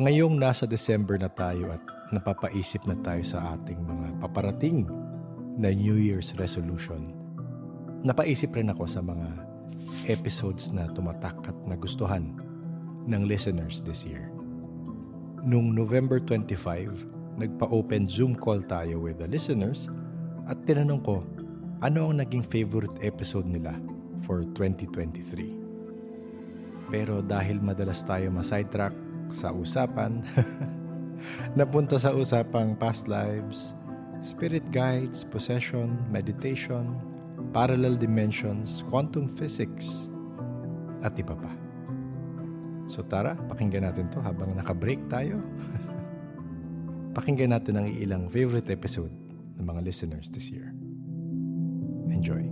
Ngayong nasa December na tayo at napapaisip na tayo sa ating mga paparating na New Year's resolution, napaisip rin ako sa mga episodes na tumatak at nagustuhan ng listeners this year. Nung November 25, nagpa-open Zoom call tayo with the listeners at tinanong ko ano ang naging favorite episode nila for 2023. Pero dahil madalas tayo ma-sidetrack sa usapan, napunta sa usapang past lives, spirit guides, possession, meditation, parallel dimensions, quantum physics, at iba pa. So tara, pakinggan natin to habang naka-break tayo. pakinggan natin ang ilang favorite episode ng mga listeners this year. Enjoy.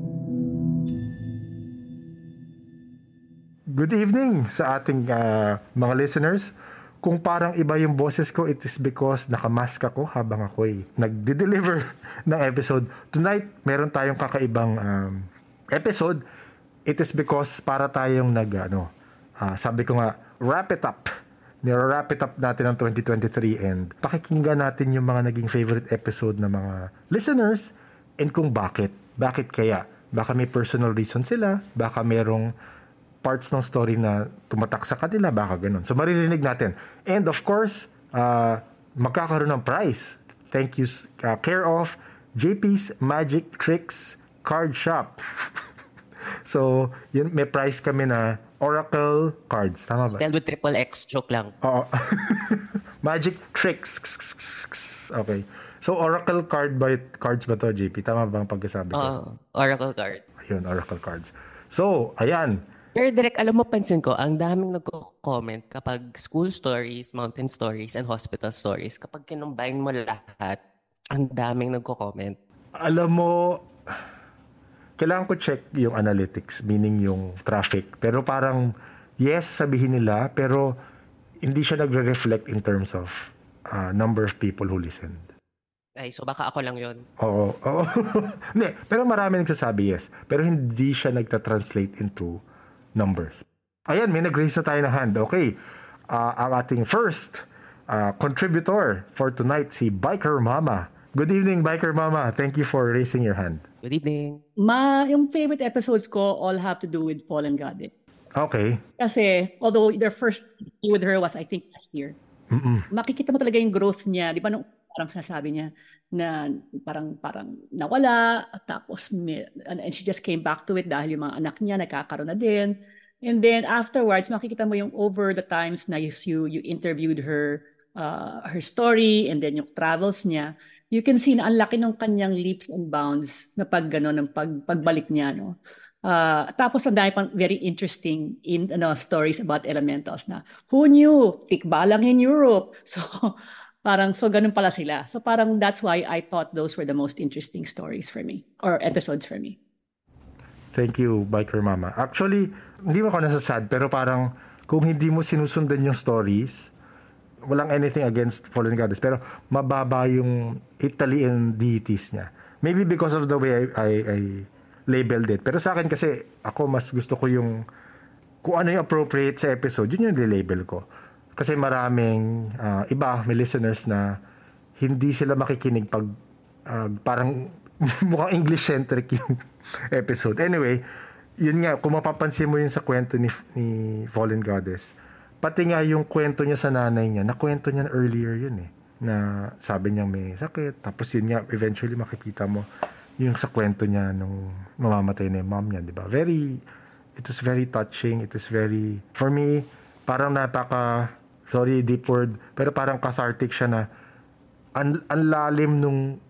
Good evening sa ating uh, mga listeners. Kung parang iba yung boses ko, it is because nakamask ako habang ako'y nagde-deliver ng episode. Tonight, meron tayong kakaibang um, episode. It is because para tayong nag, ano, uh, sabi ko nga, wrap it up. Nire-wrap it up natin ng 2023 and pakikinggan natin yung mga naging favorite episode ng mga listeners and kung bakit. Bakit kaya? Baka may personal reason sila, baka merong parts ng story na tumatak sa kanila, baka ganun. So maririnig natin. And of course, uh, magkakaroon ng prize. Thank you, uh, care of JP's Magic Tricks Card Shop. so, yun, may prize kami na Oracle cards. Tama ba? Spelled with triple X. Joke lang. Oo. Magic Tricks. Okay. So, Oracle card by cards ba to, JP? Tama ba ang pagkasabi ko? Oo. Oracle card. Ayun, Oracle cards. So, ayan. Pero direct, alam mo, pansin ko, ang daming nagko-comment kapag school stories, mountain stories, and hospital stories, kapag kinumbine mo lahat, ang daming nagko-comment. Alam mo, kailangan ko check yung analytics, meaning yung traffic. Pero parang, yes, sabihin nila, pero hindi siya nagre-reflect in terms of uh, number of people who listened. Ay, so baka ako lang yon. Oo. oo. hindi, pero marami nagsasabi yes. Pero hindi siya nagta-translate into numbers. Ayan, may nag-raise na tayo ng hand. Okay. Uh, ang ating first uh, contributor for tonight, si Biker Mama. Good evening, Biker Mama. Thank you for raising your hand. Good evening. Ma, yung favorite episodes ko all have to do with Fallen Goddess. Okay. Kasi, although their first with her was, I think, last year, Mm-mm. makikita mo talaga yung growth niya. Di ba, nung parang sinasabi niya na parang parang nawala tapos may, and she just came back to it dahil yung mga anak niya nagkakaroon na din. And then afterwards makikita mo yung over the times na you you, interviewed her uh, her story and then yung travels niya you can see na ang laki ng kanyang leaps and bounds na pag gano ng pag, pagbalik niya no? Uh, tapos ang dami pang very interesting in ano stories about elementals na who knew? Tikbalang in Europe. So Parang, so ganun pala sila. So parang that's why I thought those were the most interesting stories for me or episodes for me. Thank you, Biker Mama. Actually, hindi mo ako nasasad, pero parang kung hindi mo sinusundan yung stories, walang anything against Fallen Goddess, pero mababa yung Italy and deities niya. Maybe because of the way I, I, I labeled it. Pero sa akin kasi, ako mas gusto ko yung kung ano yung appropriate sa episode, yun yung label ko. Kasi maraming uh, iba, may listeners na hindi sila makikinig pag uh, parang mukhang English-centric yung episode. Anyway, yun nga, kung mapapansin mo yun sa kwento ni, ni Fallen Goddess, pati nga yung kwento niya sa nanay niya, nakwento niya earlier yun eh. Na sabi niya may sakit. Tapos yun nga, eventually makikita mo yung sa kwento niya nung mamamatay na yung mom niya, di ba? Very, it was very touching. It was very, for me, parang napaka sorry, deep word, pero parang cathartic siya na ang, ang lalim nung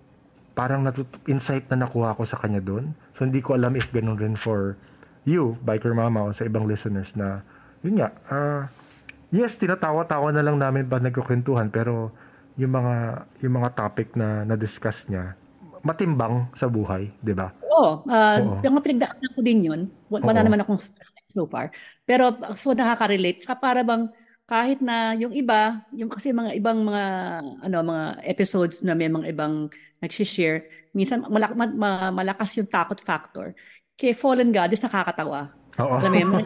parang natut- insight na nakuha ko sa kanya doon. So, hindi ko alam if ganun rin for you, Biker Mama, o sa ibang listeners na, yun nga, uh, yes, tinatawa-tawa na lang namin ba nagkukwentuhan, pero yung mga, yung mga topic na na-discuss niya, matimbang sa buhay, di ba? Oo. Uh, Oo. Yung pinagdaanan ko din yun. Wala Oo. naman akong so far. Pero so nakaka-relate. Saka para bang kahit na yung iba, yung kasi mga ibang mga ano mga episodes na may mga ibang nagsi-share, minsan malak, ma, malakas yung takot factor. Kay Fallen God is nakakatawa. Oo. Alam mo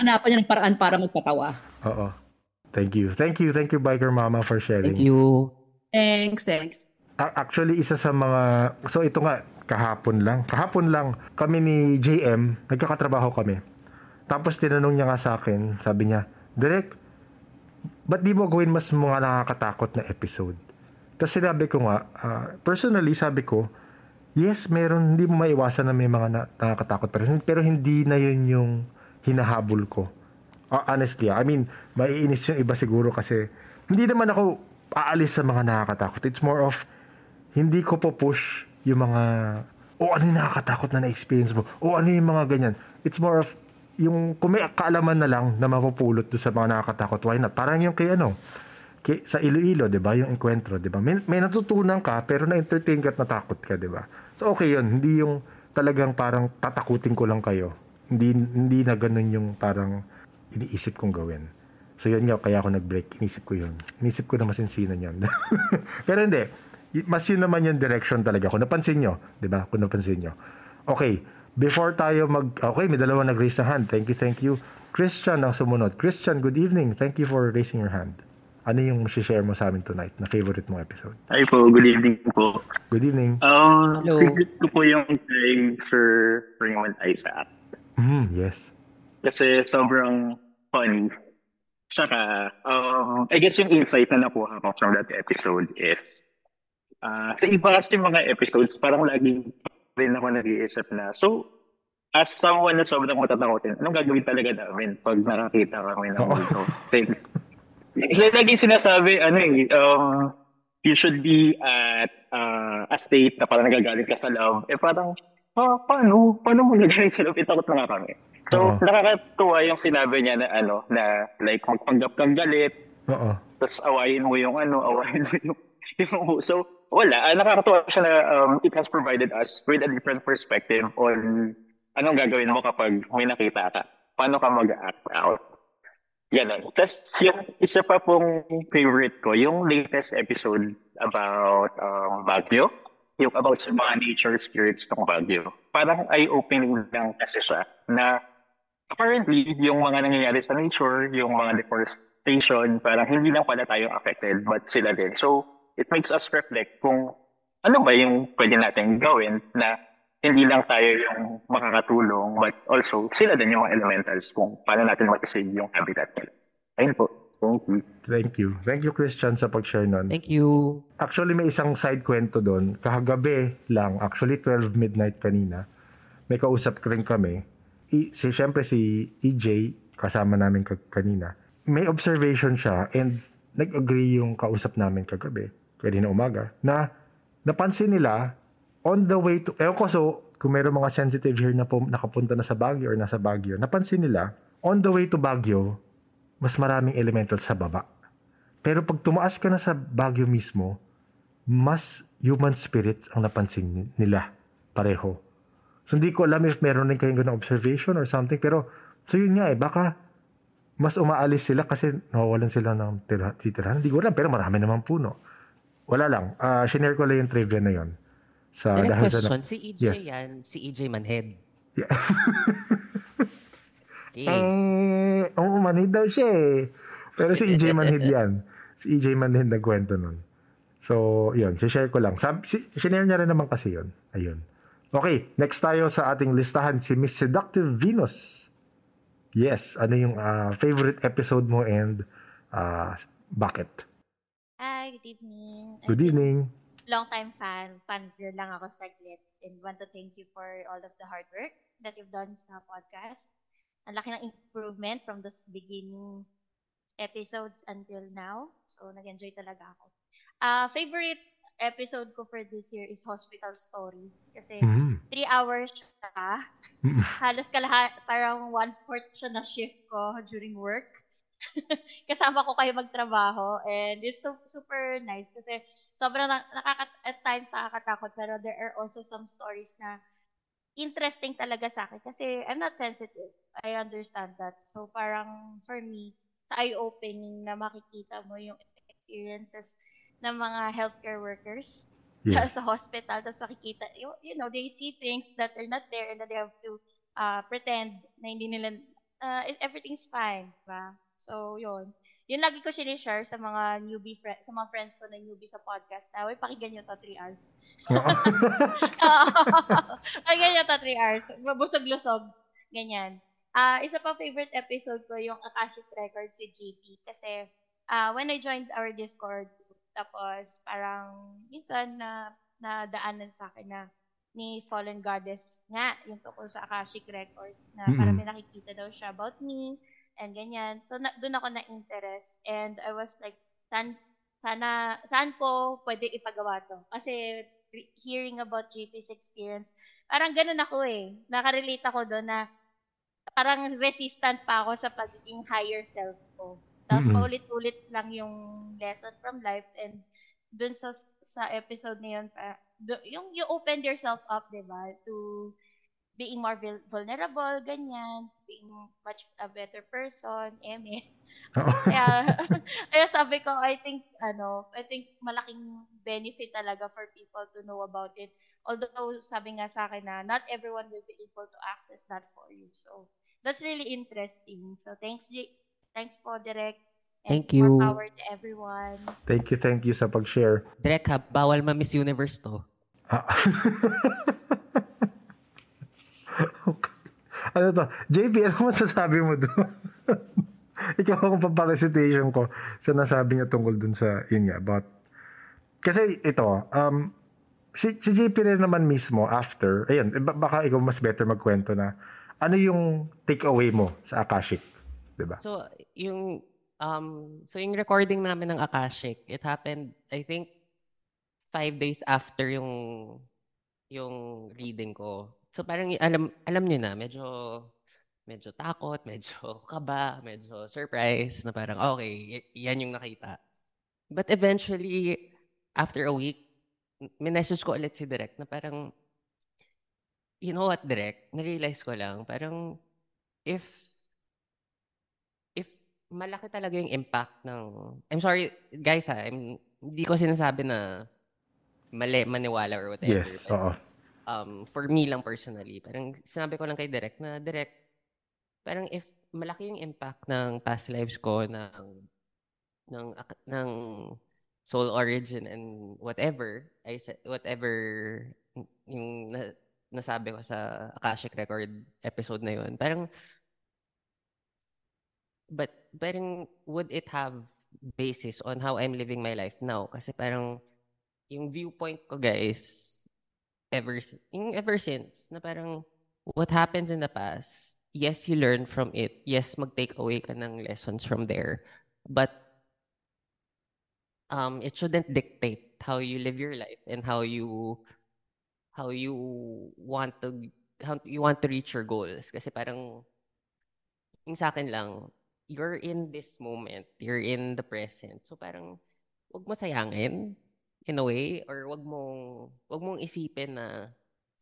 hanapan niya ng paraan para magpatawa. Oo. Thank you. Thank you. Thank you, Biker Mama, for sharing. Thank you. Thanks, thanks. Actually, isa sa mga... So, ito nga, kahapon lang. Kahapon lang, kami ni JM, nagkakatrabaho kami. Tapos, tinanong niya nga sa akin, sabi niya, Direk, ba't di mo gawin mas mga nakakatakot na episode? Tapos sinabi ko nga, ah, personally, sabi ko, yes, meron, hindi mo maiwasan na may mga na- nakakatakot. Pero, pero hindi na yun yung hinahabol ko. Ah, honestly, ah, I mean, maiinis yung iba siguro kasi hindi naman ako aalis sa mga nakakatakot. It's more of, hindi ko po push yung mga, o ano yung nakakatakot na na-experience mo? O ano yung mga ganyan? It's more of, yung kung may kaalaman na lang na mapupulot doon sa mga nakakatakot, why not? Parang yung kay ano, kay, sa Iloilo, di ba? Yung enkwentro, di ba? May, may natutunan ka, pero na-entertain ka at natakot ka, di ba? So, okay yun. Hindi yung talagang parang tatakutin ko lang kayo. Hindi, hindi na ganun yung parang iniisip kong gawin. So, yun nga, kaya ako nag-break. Inisip ko yun. Inisip ko na masinsinan yun. pero hindi. Mas yun naman yung direction talaga. Kung napansin nyo, di ba? Kung napansin nyo. Okay. Before tayo mag... Okay, may dalawa nag-raise ng hand. Thank you, thank you. Christian ang sumunod. Christian, good evening. Thank you for raising your hand. Ano yung share mo sa amin tonight na favorite mong episode? Hi po, good evening po. Good evening. Um, Hello. favorite ko po yung kay Sir Raymond Isaac. Mm, yes. Kasi sobrang funny. Saka, um, I guess yung insight na nakuha ko from that episode is, uh, sa iba kasi mga episodes, parang lagi rin ako nag-iisip na, so, as someone na sobrang matatakotin, anong gagawin talaga namin pag nakakita kami ng multo? Thing. Kasi lagi sinasabi, ano eh, um, you should be at uh, a state na parang nagagalit ka sa love. Eh parang, ah, paano? Paano mo nagagalit sa love? Eh, takot na nga kami. So, Oo. nakakatuwa yung sinabi niya na ano, na like magpanggap kang galit, Oo. tapos awayin mo yung ano, awayin mo yung, yung so, wala. Ah, nakakatuwa siya na um, it has provided us with a different perspective on anong gagawin mo kapag may nakita ka. Paano ka mag-act out. Ganon. Tapos yung isa pa pong favorite ko, yung latest episode about um, Baguio. Yung about sa mga nature spirits ng Baguio. Parang eye-opening lang kasi siya na apparently yung mga nangyayari sa nature, yung mga deforestation, parang hindi lang pala tayo affected, but sila din. So, it makes us reflect kung ano ba yung pwede natin gawin na hindi lang tayo yung makakatulong, but also sila din yung elementals kung paano natin masasave yung habitat nila. Ayun po. Thank you. Thank you. Thank you, Christian, sa pag-share nun. Thank you. Actually, may isang side kwento doon. Kahagabi lang, actually 12 midnight kanina, may kausap rin kami. I, si, Siyempre si EJ, kasama namin kag- kanina, may observation siya and nag-agree yung kausap namin kagabi, kanina umaga, na napansin nila on the way to, ewan ko so, kung meron mga sensitive here na po, nakapunta na sa Baguio or nasa Baguio, napansin nila, on the way to Baguio, mas maraming elementals sa baba. Pero pag tumaas ka na sa Baguio mismo, mas human spirits ang napansin ni- nila pareho. So hindi ko alam if meron din kayong ganung observation or something. Pero, so yun nga eh, baka mas umaalis sila kasi nawawalan sila ng tira, titirahan. Hindi ko alam, pero marami naman puno. Wala lang. Uh, shinare ko lang yung trivia na yon. Sa, Direct dahil sa- question, si EJ Yes. yan, si EJ Manhead. Yeah. Okay. Eh, oo, manhid daw siya eh. Pero si EJ Manhid yan. Si EJ Manhid nagkwento nun. So, yun. share ko lang. Sab, si, sinare niya rin naman kasi yun. Ayun. Okay, next tayo sa ating listahan. Si Miss Seductive Venus. Yes, ano yung ah, favorite episode mo and ah, bakit? Good evening. Good evening. Long time fan. Fan girl lang ako saglit. And want to thank you for all of the hard work that you've done sa podcast. Ang laki ng improvement from the beginning episodes until now. So, nag-enjoy talaga ako. Ah, favorite episode ko for this year is Hospital Stories. Kasi Mhm. three hours siya. Mm. Halos kalahat, parang one-fourth siya na shift ko during work. Kasama ko kayo magtrabaho. And it's so, super nice kasi sobrang na, nakaka, at times nakakatakot pero there are also some stories na interesting talaga sa akin kasi I'm not sensitive. I understand that. So parang for me, sa eye-opening na makikita mo yung experiences ng mga healthcare workers Yeah. sa hospital tapos makikita you, you know they see things that are not there and that they have to uh, pretend na hindi nila uh, everything's fine ba so yun yun lagi ko sinishare sa mga newbie friend, sa mga friends ko na newbie sa podcast. Na, uy, pakinggan nyo to 3 hours. pakinggan nyo to 3 hours. Busog-lusog. Ganyan. Uh, isa pa favorite episode ko yung Akashic Records with JP. Kasi uh, when I joined our Discord, tapos parang minsan na nadaanan sa akin na ni Fallen Goddess nga, yung tungkol sa Akashic Records, na mm-hmm. parang may nakikita daw siya about me, and ganyan. So, na, doon ako na-interest, and I was like, san, sana, saan ko pwede ipagawa to? Kasi, hearing about JP's experience, parang ganun ako eh. Nakarelate ako doon na parang resistant pa ako sa pagiging higher self ko. Tapos mm-hmm. paulit-ulit lang yung lesson from life and dun sa sa episode na yun, pa, yung you opened yourself up, 'di ba, to being more vulnerable, ganyan, being much a better person, eme. kaya, kaya sabi ko, I think, ano, I think malaking benefit talaga for people to know about it. Although, sabi nga sa akin na, not everyone will be able to access that for you. So, that's really interesting. So, thanks, J- thanks po, Direct. Thank you. More power to everyone. Thank you, thank you sa pag-share. Direk ha, bawal ma-Miss Universe to. Ah. Ano to? JP, ano masasabi mo doon? Ikaw ang paparecitation ko sa nasabi niya tungkol dun sa, yun nga, about, kasi ito, um, si, si JP rin naman mismo after, ayun, baka ikaw mas better magkwento na, ano yung take away mo sa Akashic? Diba? So, yung, um, so yung recording namin ng Akashic, it happened, I think, five days after yung yung reading ko. So parang alam alam niyo na medyo medyo takot, medyo kaba, medyo surprise na parang okay, yan yung nakita. But eventually after a week, minessage ko ulit si Direk na parang you know what, Direk? Na-realize ko lang, parang if if malaki talaga yung impact ng I'm sorry guys ha, I'm, hindi ko sinasabi na mali maniwala or whatever. Yes, oo. Um, for me lang personally, parang sinabi ko lang kay Direk na Direk, parang if malaki yung impact ng past lives ko ng ng ng soul origin and whatever I said whatever yung na, nasabi ko sa Akashic record episode na yun parang but parang would it have basis on how I'm living my life now? Kasi parang yung viewpoint ko guys, ever, ever since, na parang what happens in the past, yes, you learn from it. Yes, mag-take away ka ng lessons from there. But um, it shouldn't dictate how you live your life and how you how you want to how you want to reach your goals kasi parang yung sa akin lang you're in this moment you're in the present so parang wag mo sayangin in a way or wag mong wag mong isipin na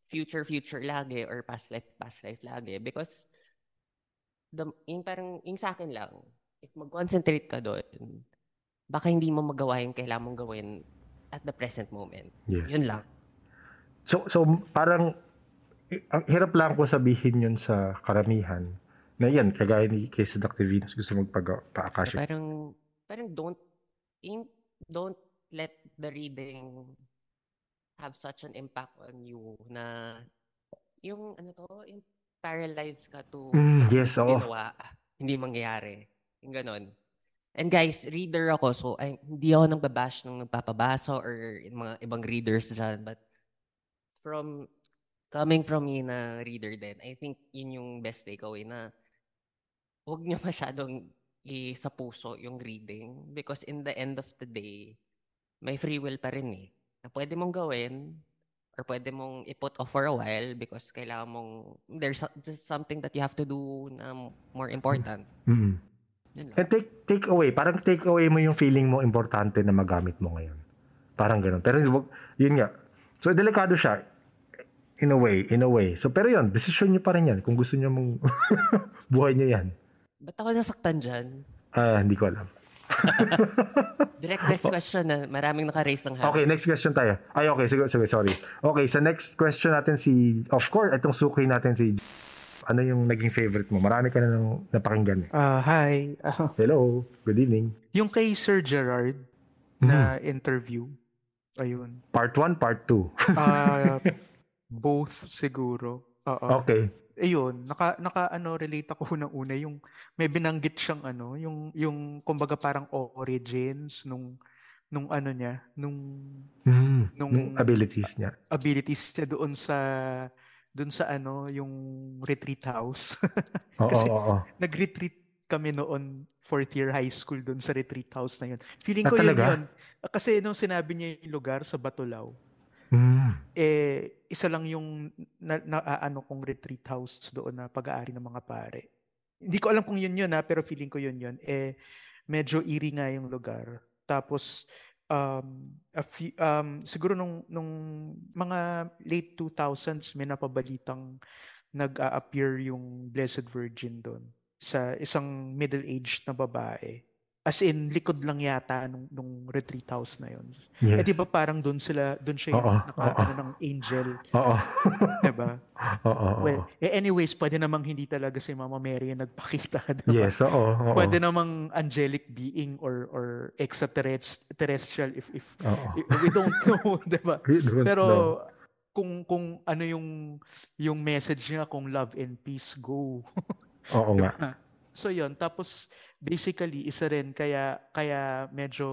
future future lagi or past life past life lagi because the yung parang yung sa akin lang if mag-concentrate ka doon baka hindi mo magawa yung kailangan mong gawin at the present moment. Yes. Yun lang. So so parang ang hirap lang ko sabihin yun sa karamihan na yan, kagaya ni kay Dr. Venus, gusto magpa-akashic. Parang, parang don't, in, don't let the reading have such an impact on you na yung ano to, yung paralyzed ka to mm, yes, oh. ginawa, hindi mangyayari. Yung ganon. And guys, reader ako, so ay, hindi ako nang babash ng nagpapabasa or mga ibang readers dyan, but from coming from me na reader din, I think yun yung best takeaway na huwag niyo masyadong i sa puso yung reading because in the end of the day, may free will pa rin eh. Na pwede mong gawin or pwede mong i-put off for a while because kailangan mong, there's just something that you have to do na more important. Mm-hmm. And take, take away, parang take away mo yung feeling mo importante na magamit mo ngayon. Parang ganun. Pero yun nga. So, delikado siya. In a way, in a way. So, pero yun, decision nyo pa rin yan. Kung gusto nyo mong buhay nyo yan. Ba't ako nasaktan dyan? Ah, uh, hindi ko alam. Direct next question na maraming naka-raise ng hand. Okay, next question tayo. Ay, okay. Sige, sige, sorry. Okay, so next question natin si, of course, itong suki natin si Ano yung naging favorite mo? Marami ka na nang napakinggan eh. Ah, hi. Ah, Hello, good evening. yung kay Sir Gerard na interview. Ayun. Part 1, part 2. Ah, both siguro. Oo. okay. Ayun, naka naka ano relate ako unang una yung may binanggit siyang ano, yung yung kumbaga parang origins nung nung ano niya, nung Mm, Nung- nung abilities niya. abilities niya doon sa doon sa ano, yung retreat house. Kasi- oo, oo. Nag-retreat kami noon fourth year high school doon sa retreat house na yun. Feeling Ah, ko yun yun. Kasi nung sinabi niya yung lugar sa Batulaw, Mm. eh isa lang yung na, na ah, ano kong retreat house doon na pag-aari ng mga pare. Hindi ko alam kung yun yun ha, pero feeling ko yun yun. Eh medyo eerie nga yung lugar. Tapos um, a few, um siguro nung nung mga late 2000s may napabalitang nag-a-appear yung Blessed Virgin doon sa isang middle-aged na babae. As in, likod lang yata nung, nung retreat house na yun. Yes. Eh di ba parang doon sila, doon siya yung ng angel, Oo. di ba? Oo, Well, eh, anyways, pwede namang hindi talaga si Mama Mary yung nagpakita, di ba? Yes, oo. Pwede namang angelic being or or extraterrestrial if if, if we don't know, di ba? We don't Pero know. kung kung ano yung yung message niya kung love and peace go. Oo nga. So yon tapos basically isa rin kaya kaya medyo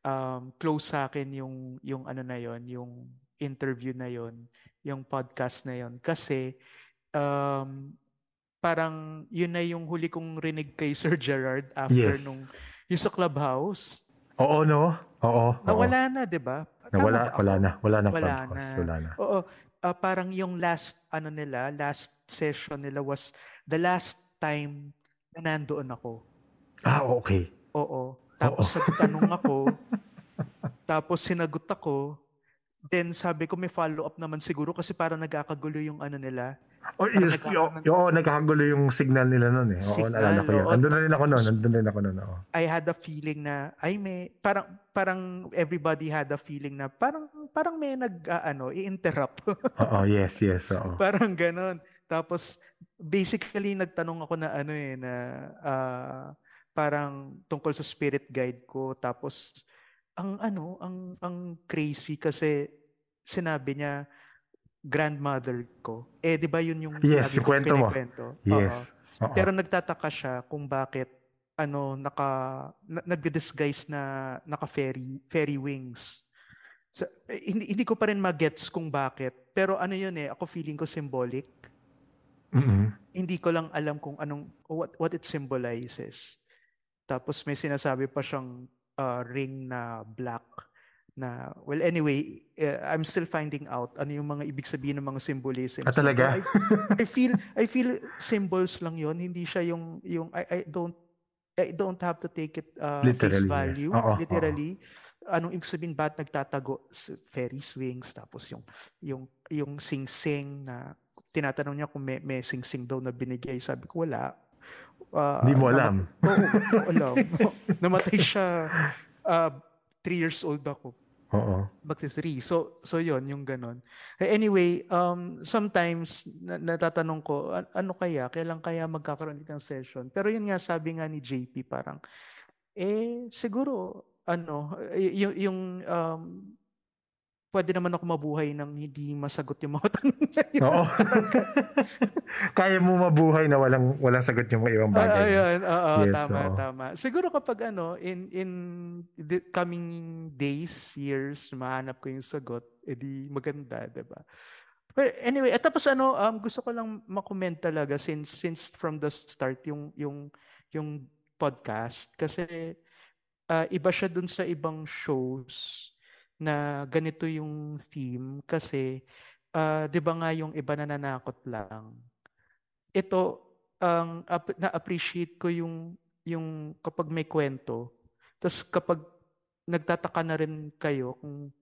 um, close sa akin yung yung ano na yon, yung interview na yon, yung podcast na yon kasi um, parang yun na yung huli kong rinig kay Sir Gerard after Yes. nung yung sa clubhouse. Oo, no? Oo. oo. Nawala na, 'di ba? Nawala, wala na. Wala na Wala podcast. na. Wala na. Oo, ah, parang yung last ano nila, last session nila was the last time na nandoon ako. Ah, okay. Oo. Tapos nagtanong ako, tapos sinagot ako, then sabi ko may follow-up naman siguro kasi parang nagkakagulo yung ano nila. Oh, Parang yes, nagkakaroon oo, ng- oo, nagkakagulo yung signal nila noon eh. Oo, Signal, naalala ko yun. oo. Andun na rin ako noon. Andun rin ako noon. Oo. I had a feeling na ay may parang parang everybody had a feeling na parang parang may nag ah, ano, i-interrupt. Oo, yes, yes. Oo. Parang ganon. Tapos, basically, nagtanong ako na ano eh, na ah, parang tungkol sa spirit guide ko. Tapos, ang ano, ang, ang crazy kasi sinabi niya, grandmother ko. Eh, di ba yun yung Yes, yung kwento mo. Yes. Oo. Pero nagtataka siya kung bakit ano naka na, nagdi-disguise na naka fairy fairy wings. So, eh, hindi hindi ko pa rin magets kung bakit. Pero ano yun eh, ako feeling ko symbolic. Mm-mm. Hindi ko lang alam kung anong what what it symbolizes. Tapos may sinasabi pa siyang uh, ring na black na well anyway eh, I'm still finding out ano yung mga ibig sabihin ng mga symbolism. Ah, talaga? I, I feel I feel symbols lang yon hindi siya yung yung I, I don't I don't have to take it uh, Literally, face yes. value. Oo, literally anong ibig sabihin ba't nagtatago? Fairy swings tapos yung yung yung sing-sing na tinatanong niya kung may, may sing-sing daw na binigay. Sabi ko wala Hindi mo namat- alam. Oo, hindi ko alam. Namatay siya uh, three years old ako. Oo. Magti three. So, so yon yung ganon. Anyway, um, sometimes na- natatanong ko, "An- ano kaya? Kailan kaya magkakaroon ng session? Pero yun nga, sabi nga ni JP, parang, eh, siguro, ano, y- yung, yung um, pwede naman ako mabuhay nang hindi masagot yung mga tanong yun. Oo. Kaya mo mabuhay na walang walang sagot yung mga ibang Ah, bagay. ayun, oo, Yes, tama, oo. tama. Siguro kapag ano, in in the coming days, years, mahanap ko yung sagot, edi maganda, 'di ba? But anyway, at tapos ano, um, gusto ko lang makomment talaga since since from the start yung yung yung podcast kasi ah, iba siya dun sa ibang shows na ganito yung theme kasi ah, 'di ba nga yung iba nananakot lang. Ito ang ap- na-appreciate ko yung yung kapag may kwento. Tapos kapag nagtataka na rin kayo kung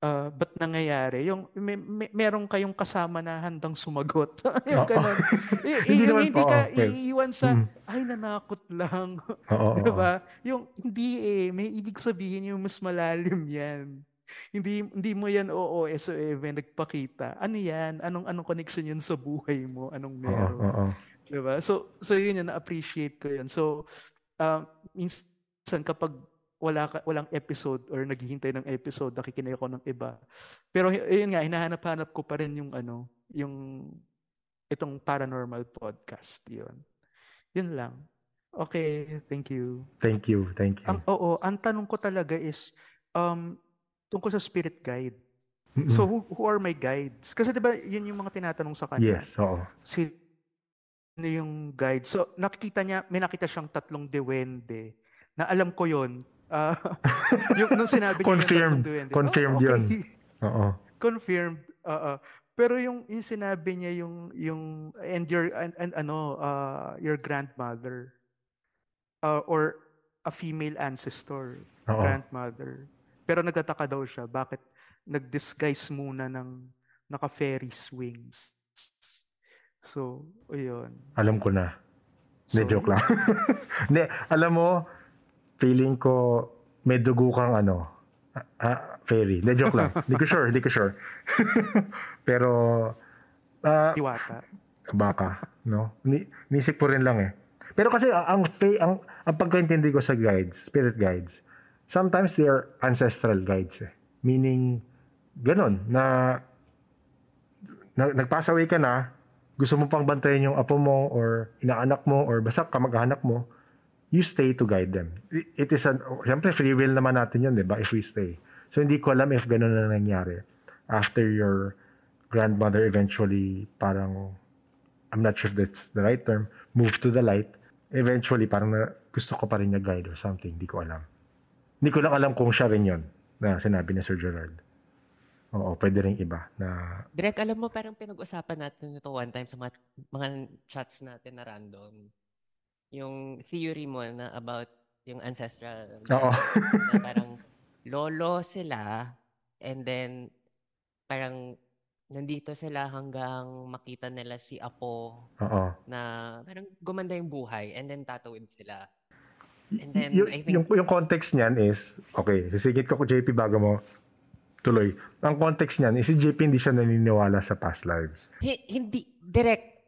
ah, ba't nangyayari, yung may, may, meron kayong kasama na handang sumagot. yung ganun. Y- Hindi yung hindi ka oh, iiwan sa, mm. ay nanakot lang. Oo. Di oo. ba? Yung hindi eh, may ibig sabihin yung mas malalim yan. Hindi hindi mo yan oo SOM nagpakita. Ano yan? Anong anong connection yan sa buhay mo? Anong Oo, meron? oo. Diba? So, so yun yun, na-appreciate ko yun. So, um, minsan kapag wala ka, walang episode or naghihintay ng episode, nakikinig ako ng iba. Pero yun nga, hinahanap-hanap ko pa rin yung ano, yung itong paranormal podcast. Yun. Yun lang. Okay, thank you. Thank you, thank you. Ang, oo, ang tanong ko talaga is, um, tungkol sa spirit guide. Mm-mm. So, who, who are my guides? Kasi diba, yun yung mga tinatanong sa kanya yes, oo. sino yung guide. So, nakikita niya, may nakita siyang tatlong dewende. Na alam ko yon Ah, yung nung sinabi niya yung Confirmed. duwende. Confirmed Oh, yun. okay. Oo. Confirmed. Oo. Pero yung, yung sinabi niya yung yung and your and, and ano uh, your grandmother uh, or a female ancestor, Oo. grandmother. Pero nagtataka daw siya bakit nag-disguise muna ng naka-Ferris wings. So, ayun. Alam ko na. Hindi, So, joke lang. Hindi, alam mo, feeling ko may dugo kang ano, ah, ah, fairy. Hindi, joke lang. Hindi ko sure, hindi ko sure. Pero, ah, Diwata. baka, no? Ni, nisip ko rin lang eh. Pero kasi ang ang, ang, ang pagkaintindi ko sa guides, spirit guides, sometimes they are ancestral guides eh. Meaning, ganun, na, na nag-pass away ka na, gusto mo pang bantayan yung apo mo or inaanak mo or basta kamag-anak mo, you stay to guide them. It, is an, syempre free will naman natin yun, di ba? If we stay. So hindi ko alam if ganun na nangyari. After your grandmother eventually parang, I'm not sure if that's the right term, move to the light, eventually parang na, gusto ko pa rin niya guide or something. Hindi ko alam. Hindi ko lang alam kung siya rin yun na sinabi ni Sir Gerard. Oo, pwede rin iba na Direk, alam mo, parang pinag-usapan natin ito one time sa mga, mga chats natin na random. Yung theory mo na about yung ancestral. Oo. na parang lolo sila and then parang nandito sila hanggang makita nila si Apo Oo. na parang gumanda yung buhay and then tatawid sila. And then yung, I think yung, yung context niyan is, okay, sisigit ko ko JP bago mo tuloy. Ang context niyan is si JP hindi siya naniniwala sa past lives. hi- hindi direct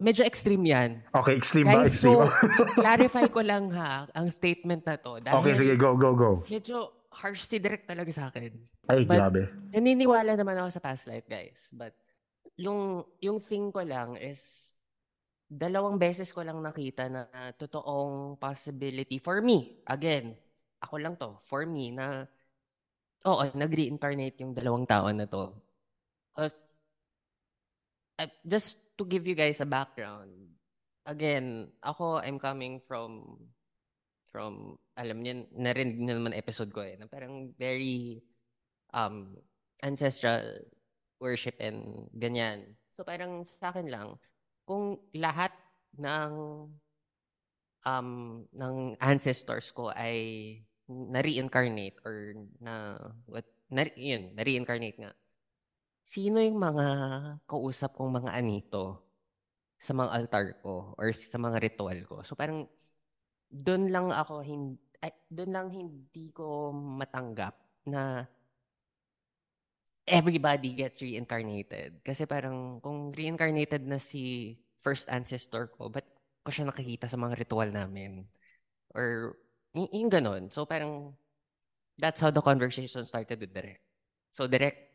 medyo extreme yan. Okay, extreme ba? Guys, Extreme. so clarify ko lang ha ang statement na to dahil okay, sige, go, go, go. medyo harsh si Direk talaga sa akin. Ay, But- grabe. Naniniwala naman ako sa past life, guys. But yung yung thing ko lang is dalawang beses ko lang nakita na, totoong possibility for me. Again, ako lang to, for me na oo, nag-reincarnate yung dalawang tao na to. 'Cause, uh, just to give you guys a background, again, ako, I'm coming from from, alam niyo, narinig niyo naman episode ko eh, na parang very um, ancestral worship and ganyan. So parang sa akin lang, kung lahat ng um, ng ancestors ko ay na-reincarnate or na, what, na, yun, na-reincarnate nga, sino yung mga kausap kong mga anito sa mga altar ko or sa mga ritual ko? So parang doon lang ako hindi doon lang hindi ko matanggap na everybody gets reincarnated. Kasi parang kung reincarnated na si first ancestor ko, ba't ko siya nakikita sa mga ritual namin? Or y- yung ganon. So parang that's how the conversation started with Direk. So Direk,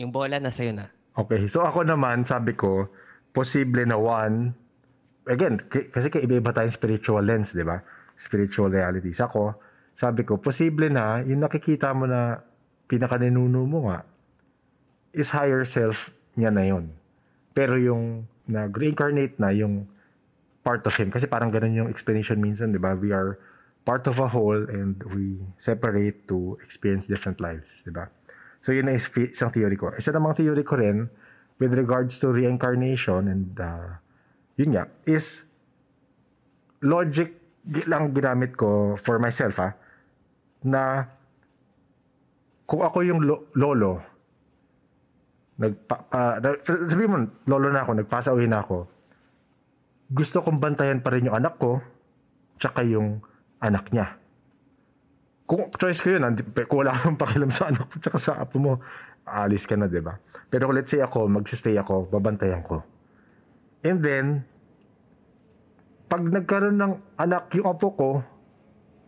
yung bola na sa'yo na. Okay, so ako naman, sabi ko, posible na one, again, k- kasi iba-iba tayong spiritual lens, di ba? Spiritual realities. Ako, sabi ko, posible na, yung nakikita mo na pinakaninuno mo nga, is higher self niya na yun. Pero yung nag-reincarnate na, yung part of him, kasi parang ganun yung explanation minsan, di ba? We are part of a whole and we separate to experience different lives, di ba? So yun na is isang theory ko. Isa namang theory ko rin with regards to reincarnation and uh, yun nga, is logic gi- lang ginamit ko for myself ha, na kung ako yung lo- lolo, nagpa, uh, sabihin mo, lolo na ako, nagpasa uwi na ako, gusto kong bantayan pa rin yung anak ko, tsaka yung anak niya. kung choice ko yun, kung wala kang pakialam sa anak mo tsaka sa apo mo, aalis ka na, di ba? Pero let's say ako, magsistay ako, babantayan ko. And then, pag nagkaroon ng anak yung apo ko,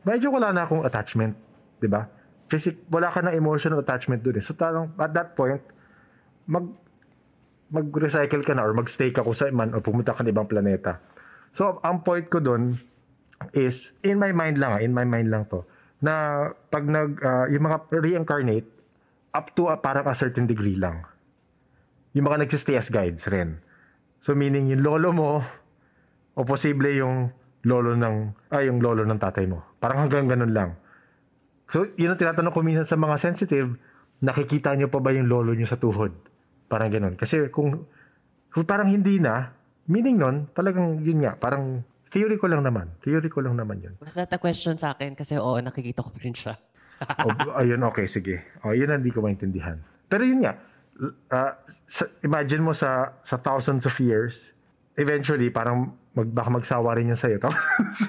medyo wala na akong attachment, di ba? Physic, wala ka na emotional attachment doon eh. So, tarang, at that point, mag, mag-recycle ka na or mag-stay ka kung sa man o pumunta ka ng ibang planeta. So, ang point ko doon is, in my mind lang, ah, in my mind lang to, na pag nag, ah, yung mga reincarnate, up to a, parang a certain degree lang. Yung mga nagsistay as guides rin. So, meaning yung lolo mo, o posible yung lolo ng, ay, yung lolo ng tatay mo. Parang hanggang ganun lang. So, yun ang tinatanong ko minsan sa mga sensitive, nakikita nyo pa ba yung lolo nyo sa tuhod? Parang ganun. Kasi kung, kung parang hindi na, meaning nun, talagang yun nga, parang theory ko lang naman. Theory ko lang naman yun. Was that a question sa akin? Kasi oo, nakikita ko rin siya. o, ayun, okay, sige. O, yun ang hindi ko maintindihan. Pero yun nga, uh, sa, imagine mo sa sa thousands of years, eventually, parang mag, baka magsawa rin yan sa'yo. Tapos,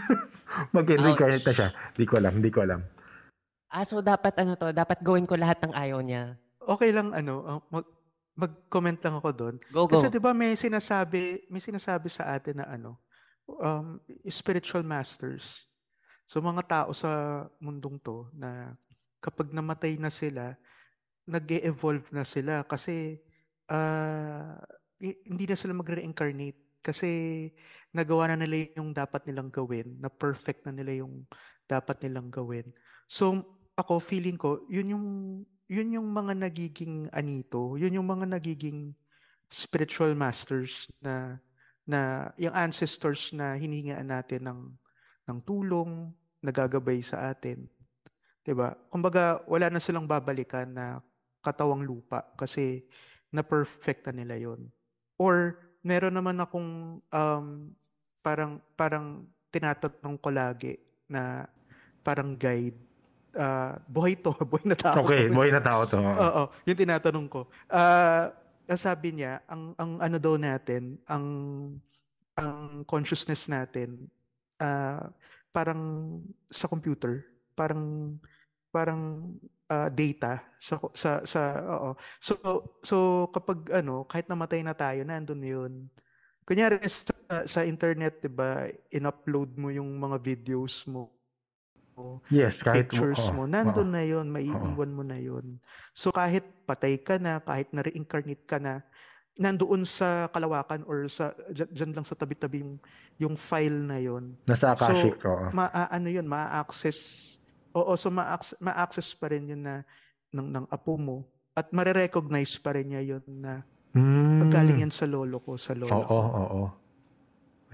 mag-reincarnate na siya. Hindi ko alam, hindi ko alam. Ah, so dapat ano to, dapat gawin ko lahat ng ayaw niya. Okay lang ano, uh, mag, mag-comment lang ako doon. Go, go. Kasi 'di ba may sinasabi, may sinasabi sa atin na ano, um, spiritual masters. So mga tao sa mundong to na kapag namatay na sila, nag-evolve na sila kasi uh, hindi na sila magre-reincarnate kasi nagawa na nila yung dapat nilang gawin, na perfect na nila yung dapat nilang gawin. So ako feeling ko, yun yung yun yung mga nagiging anito, yun yung mga nagiging spiritual masters na na yung ancestors na hinihingaan natin ng ng tulong, nagagabay sa atin. 'Di ba? Kumbaga wala na silang babalikan na katawang lupa kasi na perfect na nila 'yon. Or meron naman akong um, parang parang tinatanong ko lagi na parang guide uh, buhay to, buhay na tao. Okay, to. buhay na tao to. Oo, yung tinatanong ko. Uh, sabi niya, ang ang ano daw natin, ang ang consciousness natin uh, parang sa computer, parang parang uh, data sa sa sa oo. So so kapag ano, kahit namatay na tayo, nandoon 'yun. Kunyari sa, sa internet, 'di ba, in-upload mo yung mga videos mo Yes, kahit pictures oo, mo, nandun oo. na yun, maiiwan mo na yun. So kahit patay ka na, kahit na-reincarnate ka na, nandoon sa kalawakan or sa dyan lang sa tabi-tabi yung, yung file na yun. Nasa Akashic, so, oo. Ma, ano yun, ma-access, oo, so ma-access, ma-access pa rin yun na ng, ng apo mo at mare-recognize pa rin niya yun na Mm. galing yan sa lolo ko, sa lolo Oo, ko. oo, oo.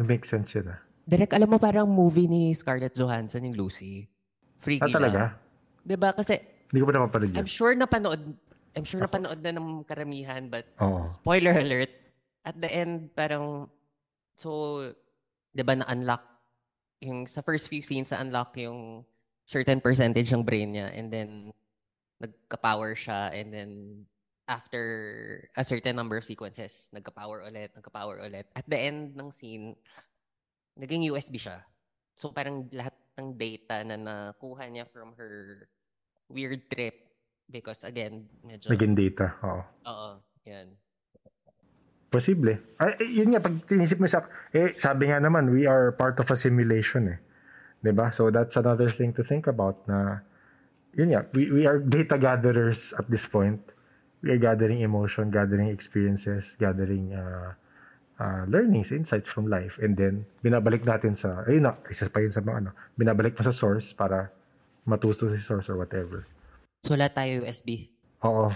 It makes sense yun ah. Direk, alam mo parang movie ni Scarlett Johansson yung Lucy. Freaky Ah, talaga? lang. 'Di ba? Kasi Hindi ko pa napapanood yun. I'm sure napanood I'm sure napanood na ng karamihan but Oo. spoiler alert at the end parang so 'di ba na-unlock yung sa first few scenes na unlock yung certain percentage ng brain niya and then nagka-power siya and then after a certain number of sequences nagka-power ulit nagka-power ulit at the end ng scene naging USB siya so parang lahat ng data na nakuha niya from her weird trip because again medyo Naging data, oo. oo yan Posible. Ay, eh, yun nga, pag tinisip mo sa, eh, sabi nga naman, we are part of a simulation eh. 'Di ba So that's another thing to think about na, yun nga, we, we are data gatherers at this point. We are gathering emotion, gathering experiences, gathering uh, uh, learnings, insights from life. And then, binabalik natin sa, ayun na, isa pa yun sa mga ano, binabalik mo sa source para matuto si source or whatever. so wala tayo USB Oo.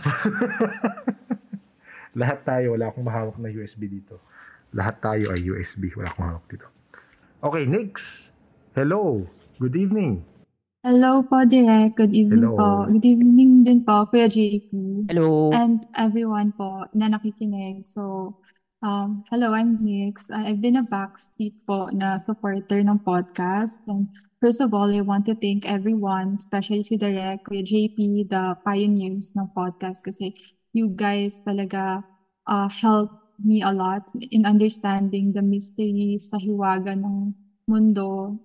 Lahat tayo, wala akong mahawak na USB dito. Lahat tayo ay USB, wala akong hawak dito. Okay, next. Hello. Good evening. Hello po, Direk. Good evening Hello. po. Good evening din po, Kuya JP. hello And everyone po na nakikinig. So, um, hello, I'm Nix. I've been a backseat po na supporter ng podcast. And first of all, I want to thank everyone, especially si Direk, Kuya JP, the pioneers ng podcast kasi you guys talaga uh, helped me a lot in understanding the mystery sa hiwaga ng mundo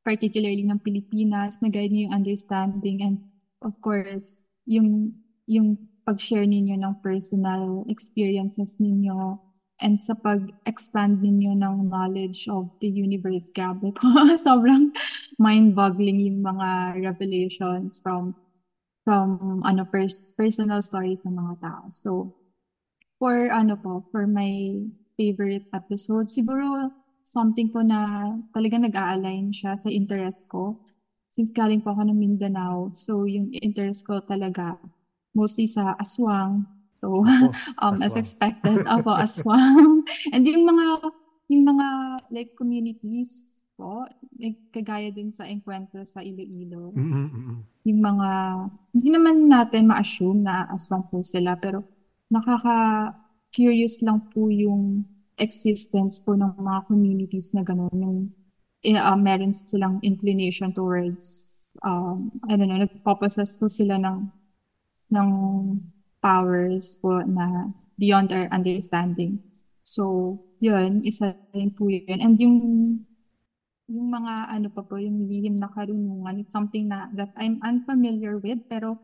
particularly ng Pilipinas, nag-guide niyo yung understanding and of course, yung yung pag-share ninyo ng personal experiences ninyo and sa pag-expand ninyo ng knowledge of the universe. Grabe po. Sobrang mind-boggling yung mga revelations from from ano pers- personal stories ng mga tao. So for ano po, for my favorite episode, siguro something po na talaga nag-a-align siya sa interest ko. Since galing po ako ng Mindanao, so yung interest ko talaga mostly sa aswang, So, Ako, um, as aswang. expected, ako aswang. And yung mga, yung mga like communities po, like, kagaya din sa Encuentro sa Iloilo, Mm, mm, mm, mm. yung mga, hindi naman natin ma-assume na aswang po sila, pero nakaka-curious lang po yung existence po ng mga communities na gano'n, yung uh, meron silang inclination towards, um, I don't know, nagpapossess po sila ng, ng powers po na beyond our understanding. So, yun, isa rin po yun. And yung, yung mga ano pa po, yung lihim na karunungan, it's something na that I'm unfamiliar with, pero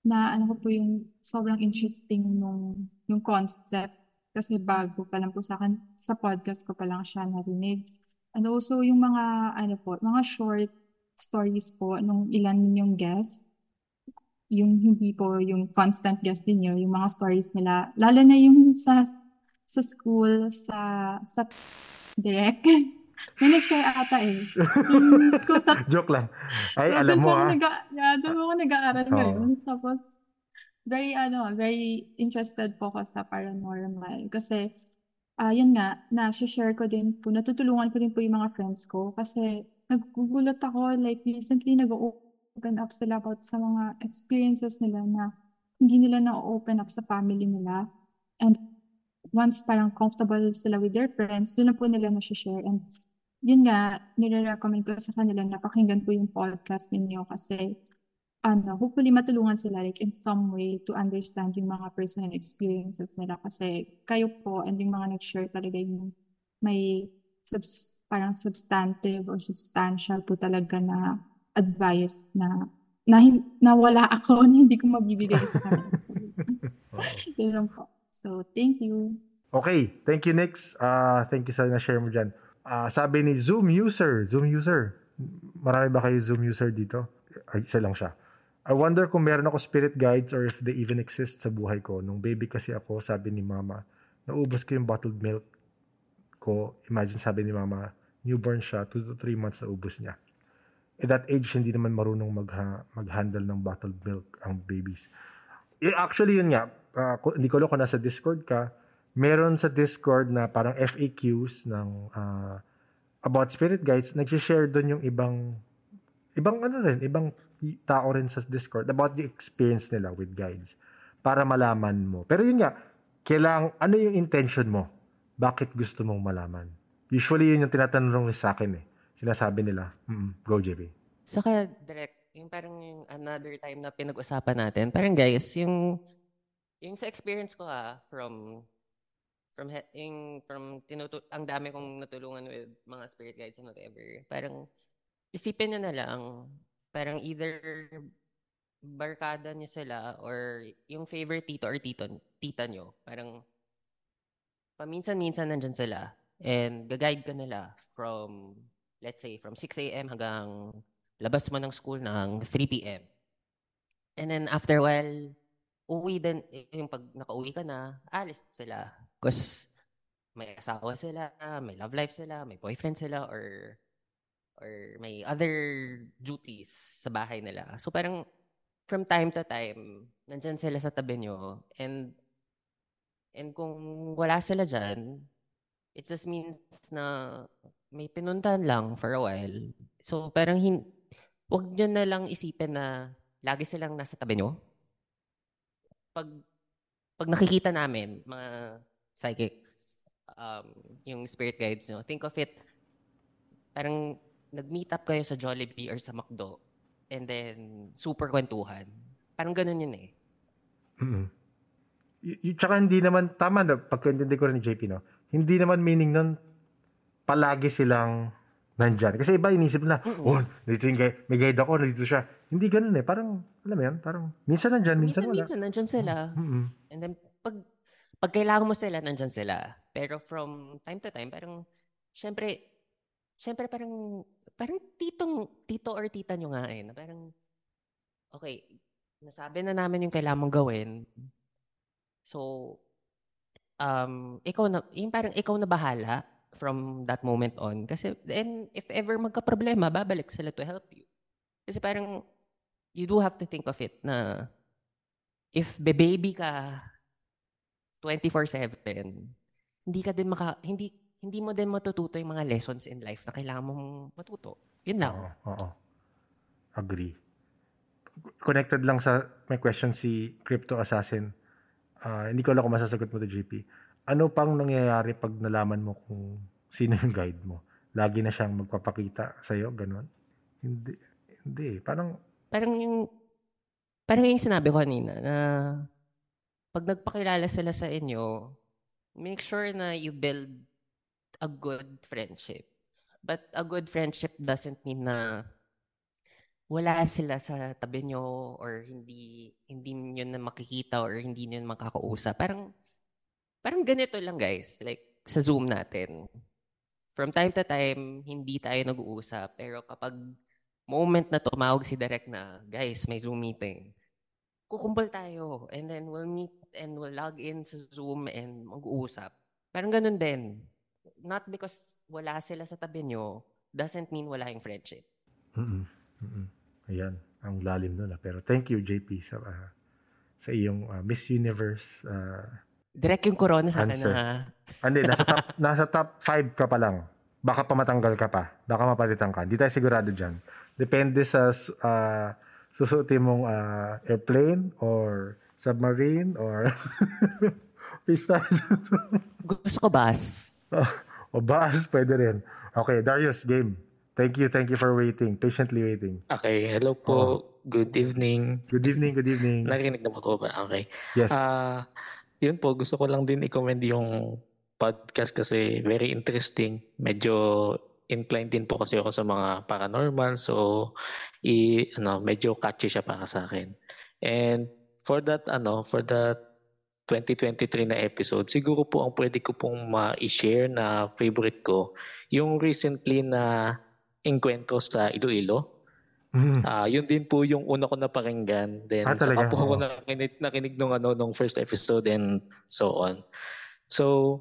na ano ko po yung sobrang interesting nung, yung concept kasi bago pa lang po sa akin, sa podcast ko pa lang siya narinig. And also yung mga ano po, mga short stories po nung ilan yung guest yung hindi po yung constant guest niyo, yung mga stories nila, lalo na yung sa sa school, sa sa direct. May nag-share ata eh. Yung school sa Joke lang. Ay, So, alam mo ako ah. nag- yeah, doon ako nag-aaral Oo. ngayon. Tapos, very, ano, very interested po ako sa paranormal. Kasi, ah yun nga, na-share ko din po, natutulungan ko din po yung mga friends ko. Kasi, nagugulat ako, like, recently, nag-open up sila about sa mga experiences nila na hindi nila na-open up sa family nila. And once parang comfortable sila with their friends, doon lang po nila na-share. And yun nga, nire-recommend ko sa kanila na pakinggan po yung podcast ninyo kasi ano, hopefully matulungan sila like in some way to understand yung mga personal experiences nila kasi kayo po and yung mga nag-share talaga yung may subs, parang substantive or substantial po talaga na advice na na, hin- na wala ako na hindi ko mabibigay sa kanila. So, yun lang po. So, thank you. Okay, thank you Nix. Ah, thank you sa na-share mo dyan. Ah, sabi ni Zoom user, Zoom user. Marami ba kayo Zoom user dito? Ay, isa lang siya. I wonder kung meron ako spirit guides or if they even exist sa buhay ko. Nung baby kasi ako, sabi ni mama, naubos ko yung bottled milk ko. Imagine sabi ni mama, newborn siya, 2 to 3 months na ubos niya. At that age, hindi naman marunong magha, mag-handle ng bottled milk ang babies. Eh, actually, yun nga, ah, hindi ko alam kung nasa Discord ka, meron sa Discord na parang FAQs ng ah, about spirit guides, nag-share doon yung ibang ibang ano rin, ibang tao rin sa Discord about the experience nila with guides para malaman mo. Pero yun nga, kailang ano yung intention mo? Bakit gusto mong malaman? Usually yun yung tinatanong sa akin eh. Sinasabi nila, mm go JB. Saka direct, yung parang yung another time na pinag-usapan natin, parang guys, yung yung sa experience ko ah, from from yung from tinutu ang dami kong natulungan with mga spirit guides and whatever. Parang isipin nyo na lang, parang either barkada niyo sila or yung favorite tito or tito, tita nyo. Parang paminsan-minsan nandyan sila and gaguide ka nila from let's say from 6 a.m. hanggang labas mo ng school ng 3 p.m. And then after a while, uwi din, eh, yung pag nakauwi ka na, alis sila. Because may asawa sila, may love life sila, may boyfriend sila, or or may other duties sa bahay nila. So parang from time to time, nandyan sila sa tabi nyo. And, and kung wala sila dyan, it just means na may pinuntahan lang for a while. So parang hin wag nyo na lang isipin na lagi silang nasa tabi nyo. Pag, pag nakikita namin, mga psychics, um, yung spirit guides nyo, think of it, parang nag-meet up kayo sa Jollibee or sa McDo, and then super kwentuhan. Parang ganun yun eh. mm Y- y- tsaka hindi naman, tama na, pagkaintindi ko rin ni JP, no? Hindi naman meaning nun, palagi silang nandyan. Kasi iba inisip na, oh, dito yung guide, may guide ako, nandito siya. Hindi ganun eh. Parang, alam mo yan, parang, minsan nandyan, minsan, minsan, wala. minsan nandyan sila. Mm-mm. And then, pag, pag kailangan mo sila, nandyan sila. Pero from time to time, parang, syempre, syempre parang, parang titong, tito or tita nyo nga eh. Na parang, okay, nasabi na namin yung kailangan mong gawin. So, um, ikaw na, yung parang ikaw na bahala from that moment on. Kasi, and if ever magka-problema, babalik sila to help you. Kasi parang, you do have to think of it na if baby ka 24/7, hindi ka din maka hindi hindi mo din matututo yung mga lessons in life na kailangan mong matuto. Yun lang. Oo, oo. Agree. Connected lang sa may question si Crypto Assassin. Ah, hindi ko alam kung masasagot mo to GP. Ano pang nangyayari pag nalaman mo kung sino yung guide mo? Lagi na siyang magpapakita sa iyo, ganun? Hindi. Hindi. Parang Parang yung parang yung sinabi ko kanina na pag nagpakilala sila sa inyo, make sure na you build a good friendship. But a good friendship doesn't mean na wala sila sa tabi nyo or hindi hindi niyo na makikita or hindi niyo na makakausap. Parang parang ganito lang guys, like sa Zoom natin. From time to time, hindi tayo nag-uusap. Pero kapag moment na tumawag si Direk na, guys, may Zoom meeting, kukumpol tayo. And then we'll meet and we'll log in sa Zoom and mag-uusap. Parang ganun din. Not because wala sila sa tabi nyo, doesn't mean wala yung friendship. Mm-mm. Mm-mm. Ayan, ang lalim nun. ah. Pero thank you, JP, sa, ah, sa iyong ah, Miss Universe. ah, Direct yung corona sa akin na, hindi, nasa top, nasa top 5 ka pa lang. Baka pa matanggal ka pa. Baka mapalitan ka. Hindi tayo sigurado dyan. Depende sa uh, susuotin mong ah, airplane or submarine or pista. gusto ko bus. o bus, pwede rin. Okay, Darius, game. Thank you, thank you for waiting. Patiently waiting. Okay, hello po. Oo. Good evening. Good evening, good evening. Narinig na po ba? Okay. Yes. Ah, yun po, gusto ko lang din i-commend yung podcast kasi very interesting. Medyo inclined din po kasi ako sa mga paranormal. So, i, ano, medyo catchy siya para sa akin. And for that, ano, for that 2023 na episode, siguro po ang pwede ko pong ma-share na favorite ko, yung recently na enkwentro sa Iloilo. Mm. Ah, yun din po yung una ko napakinggan. Then Ah, saka talaga? po ako nakinig, nakinig nung ano nung first episode and so on. So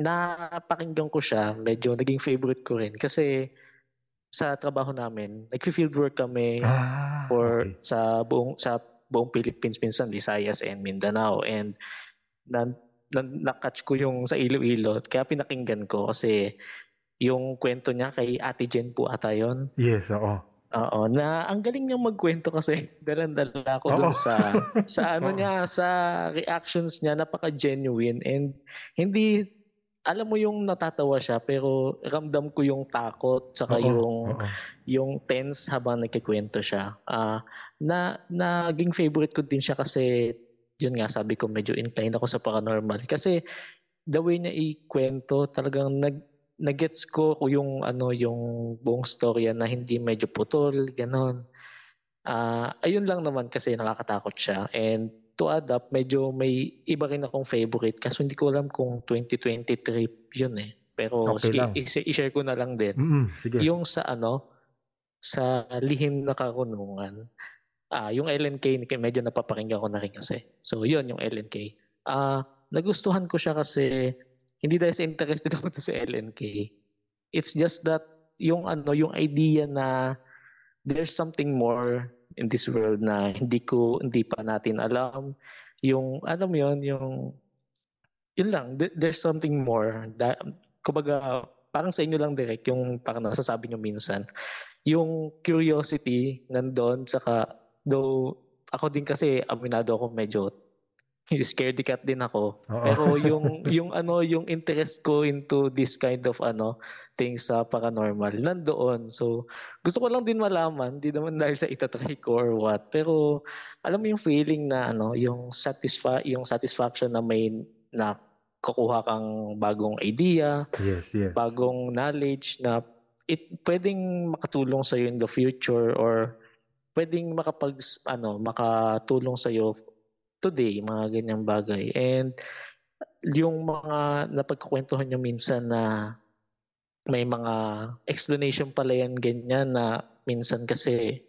napakinggan ko siya, medyo naging favorite ko rin kasi sa trabaho namin, nag-field work kami Ah, for okay. sa buong sa buong Philippines minsan Visayas and Mindanao and na, na, na-catch ko yung sa Iloilo kaya pinakinggan ko kasi yung kwento niya kay Ate Jen po ata yun. Yes, oo. Oo, na ang galing niyang magkwento kasi dalan-dala ko dun sa sa ano niya, sa reactions niya napaka-genuine and hindi alam mo yung natatawa siya pero ramdam ko yung takot saka Oo, yung oo. yung tense habang nagkikwento siya. Ah, na naging favorite ko din siya kasi yun nga sabi ko medyo inclined ako sa paranormal kasi the way niya ikwento talagang nag nagets ko yung ano yung buong storya na hindi medyo putol ganon. Ah, ayun lang naman kasi nakakatakot siya and to add up medyo may iba rin akong favorite kasi hindi ko alam kung 2023 yun eh. Pero Okay sige, lang. i- i-share ko na lang din. Mm-mm, sige. Yung sa ano, sa lihim na karunungan, ah yung LNK, medyo napapakinggan ko na rin kasi. So, yun, yung LNK. Ah nagustuhan ko siya kasi hindi dahil sa interested ako sa LNK. It's just that yung ano, yung idea na there's something more in this world na hindi ko hindi pa natin alam. Yung ano mo yun, yung yun lang, th- there's something more. Da, kumbaga, parang sa inyo lang direct, yung parang nasasabi nyo minsan, yung curiosity nandun, saka, though, ako din kasi, aminado ako, medyo scaredy cat din ako. Oo. Pero yung, yung ano, yung interest ko into this kind of ano, things sa paranormal, nandoon. So, gusto ko lang din malaman, di naman dahil sa itatry ko or what. Pero, alam mo yung feeling na ano, yung satisfa yung satisfaction na may na kukuha kang bagong idea, Yes, yes. bagong knowledge na it pwedeng makatulong sa in the future or pwedeng makapag ano makatulong sa today mga ganyang bagay. And yung mga napagkukwentuhan niyo minsan na may mga explanation pala yan ganyan na minsan kasi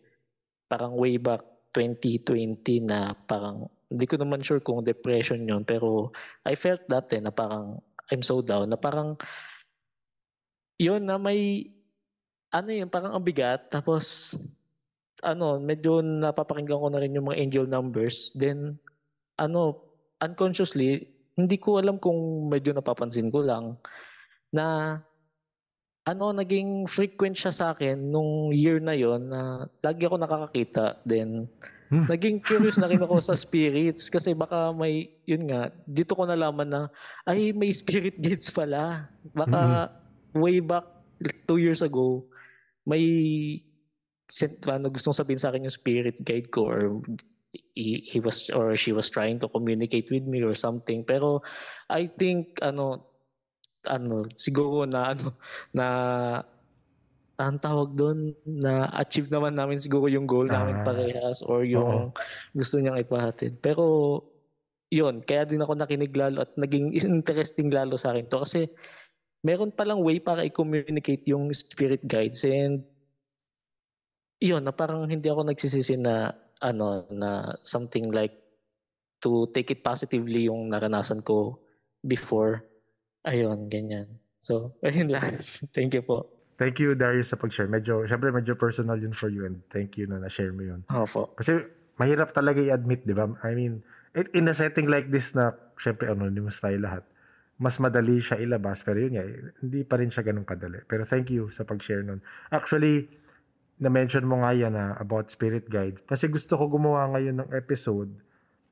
parang way back 2020 na parang hindi ko naman sure kung depression yun pero I felt that eh na parang I'm so down na parang yun na may ano yun parang ang bigat. Tapos ano medyo napapakinggan ko na rin yung mga angel numbers. Then ano unconsciously hindi ko alam kung medyo napapansin ko lang na ano naging frequent siya sa akin nung year na yon na lagi ako nakakakita then Hmm. Naging curious na rin ako sa spirits kasi baka may, yun nga, dito ko nalaman na, ay may spirit guides pala. Baka mm-hmm. way back two years ago, may ano, gustong sabihin sa akin yung spirit guide ko or he, he was or she was trying to communicate with me or something. Pero I think ano ano siguro na ano na ang tawag doon na achieve naman namin siguro yung goal ah. namin parehas or yung Oo. gusto niyang ipahatid. Pero yun, kaya din ako nakinig lalo at naging interesting lalo sa akin to kasi meron palang way para i-communicate yung spirit guides and yun, na parang hindi ako nagsisisi na ano na something like to take it positively yung naranasan ko before. Ayun, ganyan. So, ayun lang. Thank you po. Thank you, Darius, sa pag-share. Medyo, syempre, medyo personal yun for you and thank you na na-share mo yun. Opo. Kasi mahirap talaga i-admit, di ba? I mean, in a setting like this na, syempre, anonymous tayo lahat, mas madali siya ilabas. Pero yun nga, hindi pa rin siya ganun kadali. Pero thank you sa pag-share nun. Actually, na-mention mo nga yan na about spirit guides. Kasi gusto ko gumawa ngayon ng episode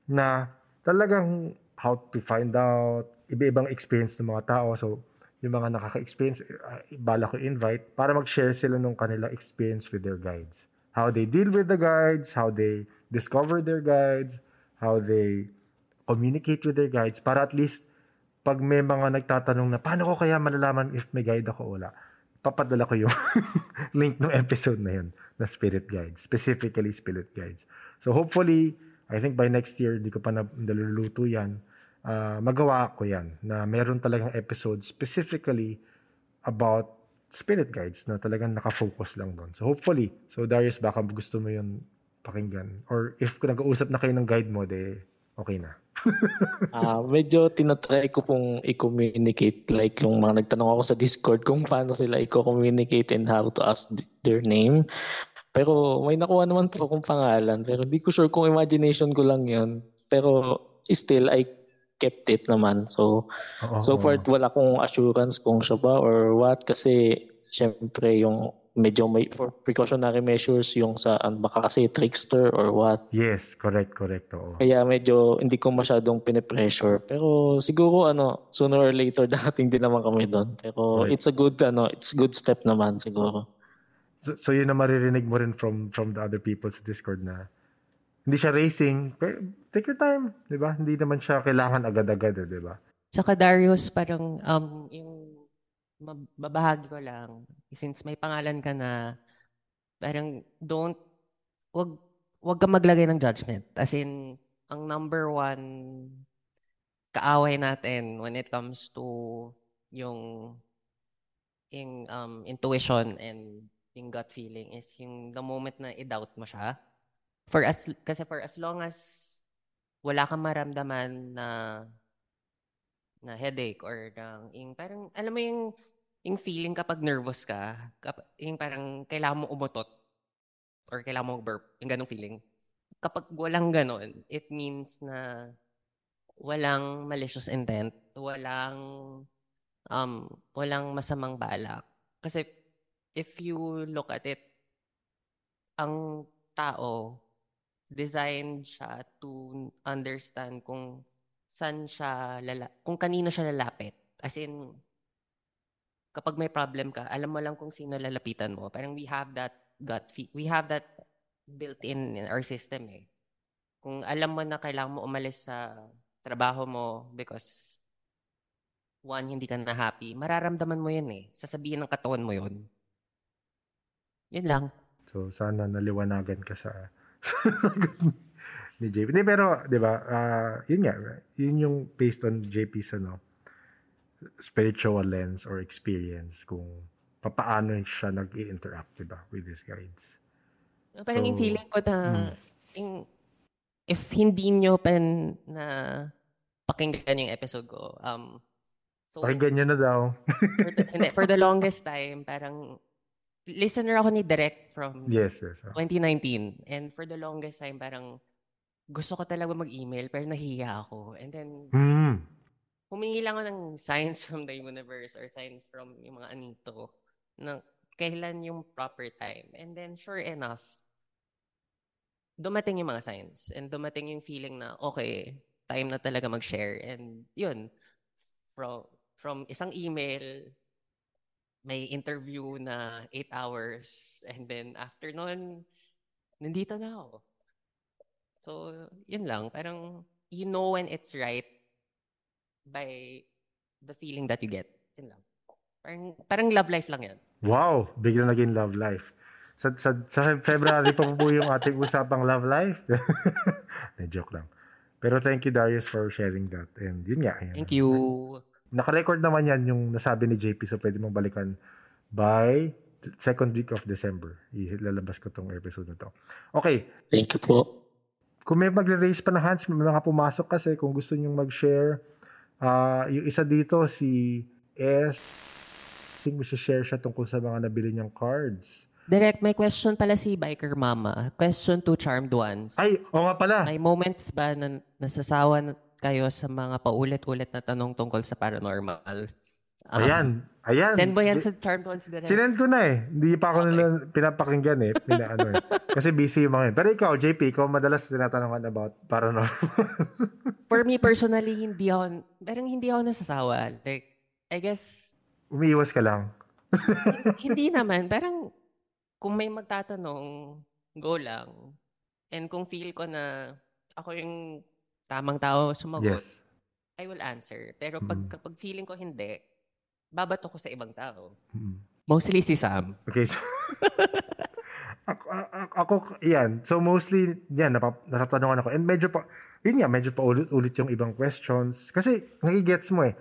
na talagang how to find out, iba-ibang experience ng mga tao. So, yung mga nakaka-experience, uh, bala ko invite para mag-share sila nung kanilang experience with their guides. How they deal with the guides, how they discover their guides, how they communicate with their guides para at least pag may mga nagtatanong na paano ko kaya malalaman if may guide ako o wala, papadala ko yung link ng episode na yun na spirit guides, specifically spirit guides. So hopefully, I think by next year, hindi ko pa naluluto yan uh, magawa ko yan na meron talagang episode specifically about spirit guides na talagang nakafocus lang doon. So hopefully, so Darius baka gusto mo yun pakinggan or if nag-uusap na kayo ng guide mo, de okay na. uh, medyo tinatry ko pong i-communicate like yung mga nagtanong ako sa Discord kung paano sila i-communicate and how to ask their name. Pero may nakuha naman po akong pangalan pero hindi ko sure kung imagination ko lang yun. Pero still, I kept it naman. So, Oo. so far wala akong assurance kung siya ba or what kasi syempre yung medyo may for precautionary measures yung sa um, baka kasi trickster or what. Yes, correct, correct. Oo. Kaya medyo hindi ko masyadong pinipressure. Pero siguro ano, sooner or later darating din naman kami doon. Pero right. it's a good ano, it's good step naman siguro. So, so yun na maririnig mo rin from from the other people sa Discord na hindi siya racing. Take your time, 'di ba? Hindi naman siya kailangan agad-agad, eh, 'di ba? Saka Darius, parang um yung mabahagi ko lang since may pangalan ka na parang don't wag wag ka maglagay ng judgment. As in ang number one kaaway natin when it comes to yung yung um, intuition and yung gut feeling is yung the moment na i-doubt mo siya For as, kasi for as long as wala kang maramdaman na na headache or ng yung parang alam mo yung yung feeling kapag nervous ka, yung parang kailangan mo umutot or kailangan mo burp, yung ganong feeling. Kapag walang ganon, it means na walang malicious intent, walang um walang masamang balak. Kasi if you look at it, ang tao designed siya to understand kung saan siya lala kung kanino siya lalapit. As in, kapag may problem ka, alam mo lang kung sino lalapitan mo. Parang we have that gut feel. We have that built in in our system eh. Kung alam mo na kailangan mo umalis sa trabaho mo because one, hindi ka na happy, mararamdaman mo yun eh. Sasabihin ng katawan mo yun. Yun lang. So, sana naliwanagan ka sa ni JP. Hindi, pero, di ba, ah, yun nga, yun yung based on JP's ano, spiritual lens or experience kung papaano siya nag-i-interact, di ba, with his guides. Parang yung So, feeling ko na, mm. yung- if hindi nyo pa na pakinggan yung episode ko, um, so, Pakinggan nyo na daw. for the, hindi, for the longest time, parang, listener ako ni Direct from yes, yes. oh. 2019. And for the longest time, parang, gusto ko talaga mag-email, pero nahiya ako. And then, Hmm. Humingi lang ako ng signs from the universe or signs from yung mga anito na kailan yung proper time. And then, sure enough, dumating yung mga signs and dumating yung feeling na, okay, time na talaga mag-share. And yun, from, from isang email, may interview na 8 hours. And then, after nun, nandito na ako. So, yun lang. Parang, you know when it's right by the feeling that you get. Yun lang. Parang, parang love life lang yan. Wow, biglang naging love life. Sa, sa, sa February pa po yung ating usapang love life. Na joke lang. Pero thank you Darius for sharing that. And yun nga. Yun. Thank you. Naka-record naman yan yung nasabi ni JP so pwede mong balikan by second week of December. Ilalabas ko tong episode na to. Okay, Thank you po. kung may magre-raise pa na hands, may mga pumasok kasi kung gusto nyong mag-share. Ah yung isa dito, si S. I think share siya tungkol sa mga nabili niyang cards. Direct, may question pala si Biker Mama. Question to Charmed Ones. Ay, oo nga pala. May moments ba na nasasawa na kayo sa mga paulit-ulit na tanong tungkol sa paranormal? Um, Ayan. Ayan. Send mo yan sa Ones direct. Sinend ko na eh. Hindi pa ako nila pinapakinggan eh. Pina, ano eh. Kasi busy yung mga yun. Pero ikaw, JP, ikaw madalas tinatanungan about paranormal. For me personally, hindi ako, parang hindi ako nasasawa. Like, I guess, Umiiwas ka lang. hindi naman. Parang, kung may magtatanong, go lang. And kung feel ko na ako yung tamang tao sumagot, Yes. I will answer. Pero pag, Mm. kapag feeling ko hindi, babato ko sa ibang tao. Mm. Mostly si Sam. Okay, so... ako, ako, ako, yan. So mostly, yan, napap, natatanungan ako. And medyo pa, yun nga, medyo pa ulit-ulit yung ibang questions. Kasi, nagigets mo eh,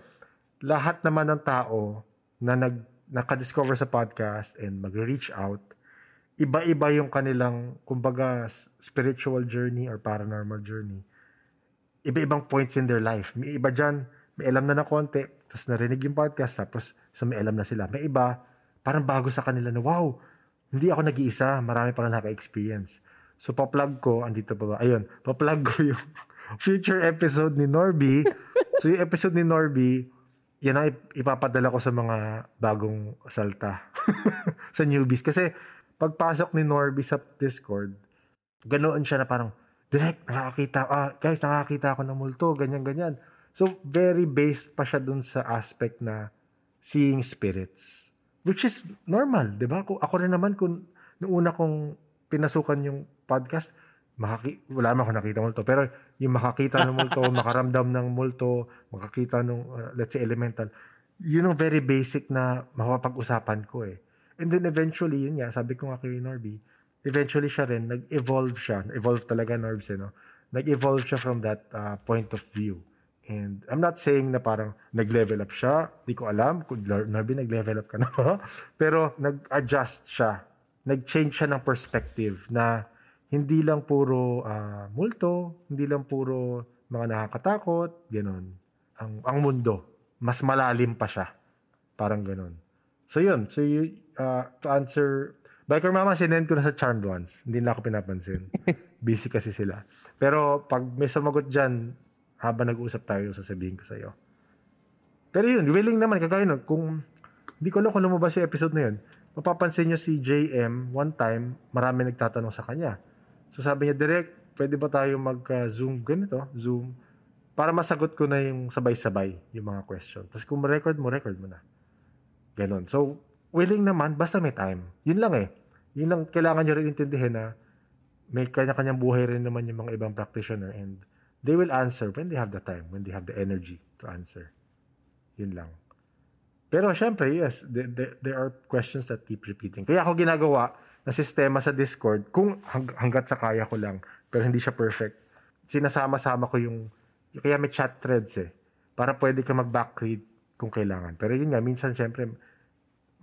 lahat naman ng tao na nag, nakadiscover sa podcast and mag-reach out, iba-iba yung kanilang, kumbaga, spiritual journey or paranormal journey. Iba-ibang points in their life. May iba dyan, may alam na na konti, tapos narinig yung podcast, tapos sa may alam na sila. May iba, parang bago sa kanila na, wow, hindi ako nag-iisa, marami pang naka-experience. So, pa-plug ko, andito pa ba? Ayun, pa-plug ko yung future episode ni Norby. so, yung episode ni Norby, yan ang ip- ipapadala ko sa mga bagong salta. sa newbies. Kasi, pagpasok ni Norby sa Discord, ganoon siya na parang, direct, nakakita, ah, guys, nakakita ako ng multo, ganyan, ganyan. So, very based pa siya dun sa aspect na seeing spirits. Which is normal, di ba? Kung ako rin naman, kung noong una kong pinasukan yung podcast, makaki wala naman ako nakita multo. Pero yung makakita ng multo, makaramdam ng multo, makakita ng, uh, let's say, elemental, yun ang very basic na mapapag-usapan ko eh. And then eventually, yun nga, sabi ko nga kay Norby, eventually siya rin, nag-evolve siya. Evolve talaga, Norbs, eh, no? Nag-evolve siya from that uh, point of view. And I'm not saying na parang nag-level up siya. Di ko alam kung Norby nag-level up ka na. Pero nag-adjust siya. Nag-change siya ng perspective na hindi lang puro ah, multo, hindi lang puro mga nakakatakot, ganun. Ang, ang mundo, mas malalim pa siya. Parang ganun. So yun, so you, ah, to answer, Biker Mama, sinend ko na sa Charmed Ones. Hindi na ako pinapansin. Busy kasi sila. Pero pag may sumagot dyan, habang nag-uusap tayo, sasabihin ko sa'yo. Pero yun, willing naman, kagaya nun, kung hindi ko alam kung lumabas yung episode na yun, mapapansin nyo si JM, one time, marami nagtatanong sa kanya. So sabi niya, direct, pwede ba tayo mag-zoom ganito, zoom, para masagot ko na yung sabay-sabay yung mga question. Tapos kung record mo, record mo na. Ganon. So, willing naman, basta may time. Yun lang eh. Yun lang, kailangan nyo rin intindihin na may kanya-kanyang buhay rin naman yung mga ibang practitioner and they will answer when they have the time, when they have the energy to answer. Yun lang. Pero syempre, yes, th- th- there are questions that keep repeating. Kaya ako ginagawa, na sistema sa Discord kung hang- hanggat sa kaya ko lang pero hindi siya perfect. Sinasama-sama ko yung kaya may chat threads eh para pwede ka mag-back read kung kailangan. Pero yun nga, minsan syempre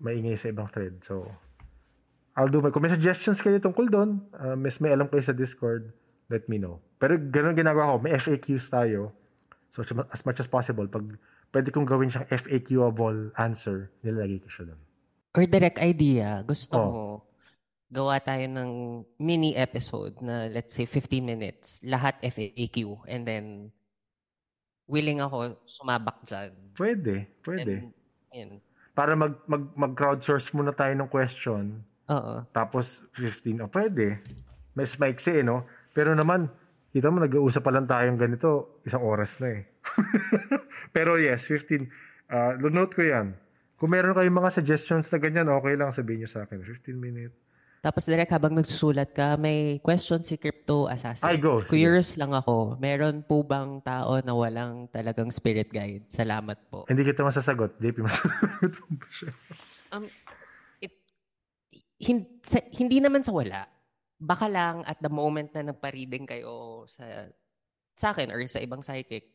maingay sa ibang thread. So, I'll do my... Kung may suggestions kayo tungkol doon, uh, mas may alam kayo sa Discord, let me know. Pero ganun ginagawa ko, may FAQs tayo. So, as much as possible, pag pwede kong gawin siyang FAQ-able answer, nilalagay ko siya doon. Or direct idea, gusto Oh. mo, gawa tayo ng mini episode na let's say 15 minutes, lahat FAQ, and then willing ako sumabak dyan. Pwede, pwede. And, yun. Para mag, mag, mag-crowdsource muna tayo ng question, Oo. tapos 15, oh, pwede. Mas maiksi, eh, no? Pero naman, kita mo, nag-uusap pa lang tayong ganito, isang oras na eh. Pero yes, 15. Uh, note ko yan. Kung meron kayong mga suggestions na ganyan, okay lang sabihin nyo sa akin. 15 minutes. Tapos direct habang nagsusulat ka, may question si Crypto Assassin. Ay, go. Curious lang ako, meron po bang tao na walang talagang spirit guide? Salamat po. Hindi kita masasagot. JP, masasagot mo ba siya? Um, it, hin- sa- hindi naman sa wala. Baka lang at the moment na nagpa-reading kayo sa sa akin or sa ibang psychic,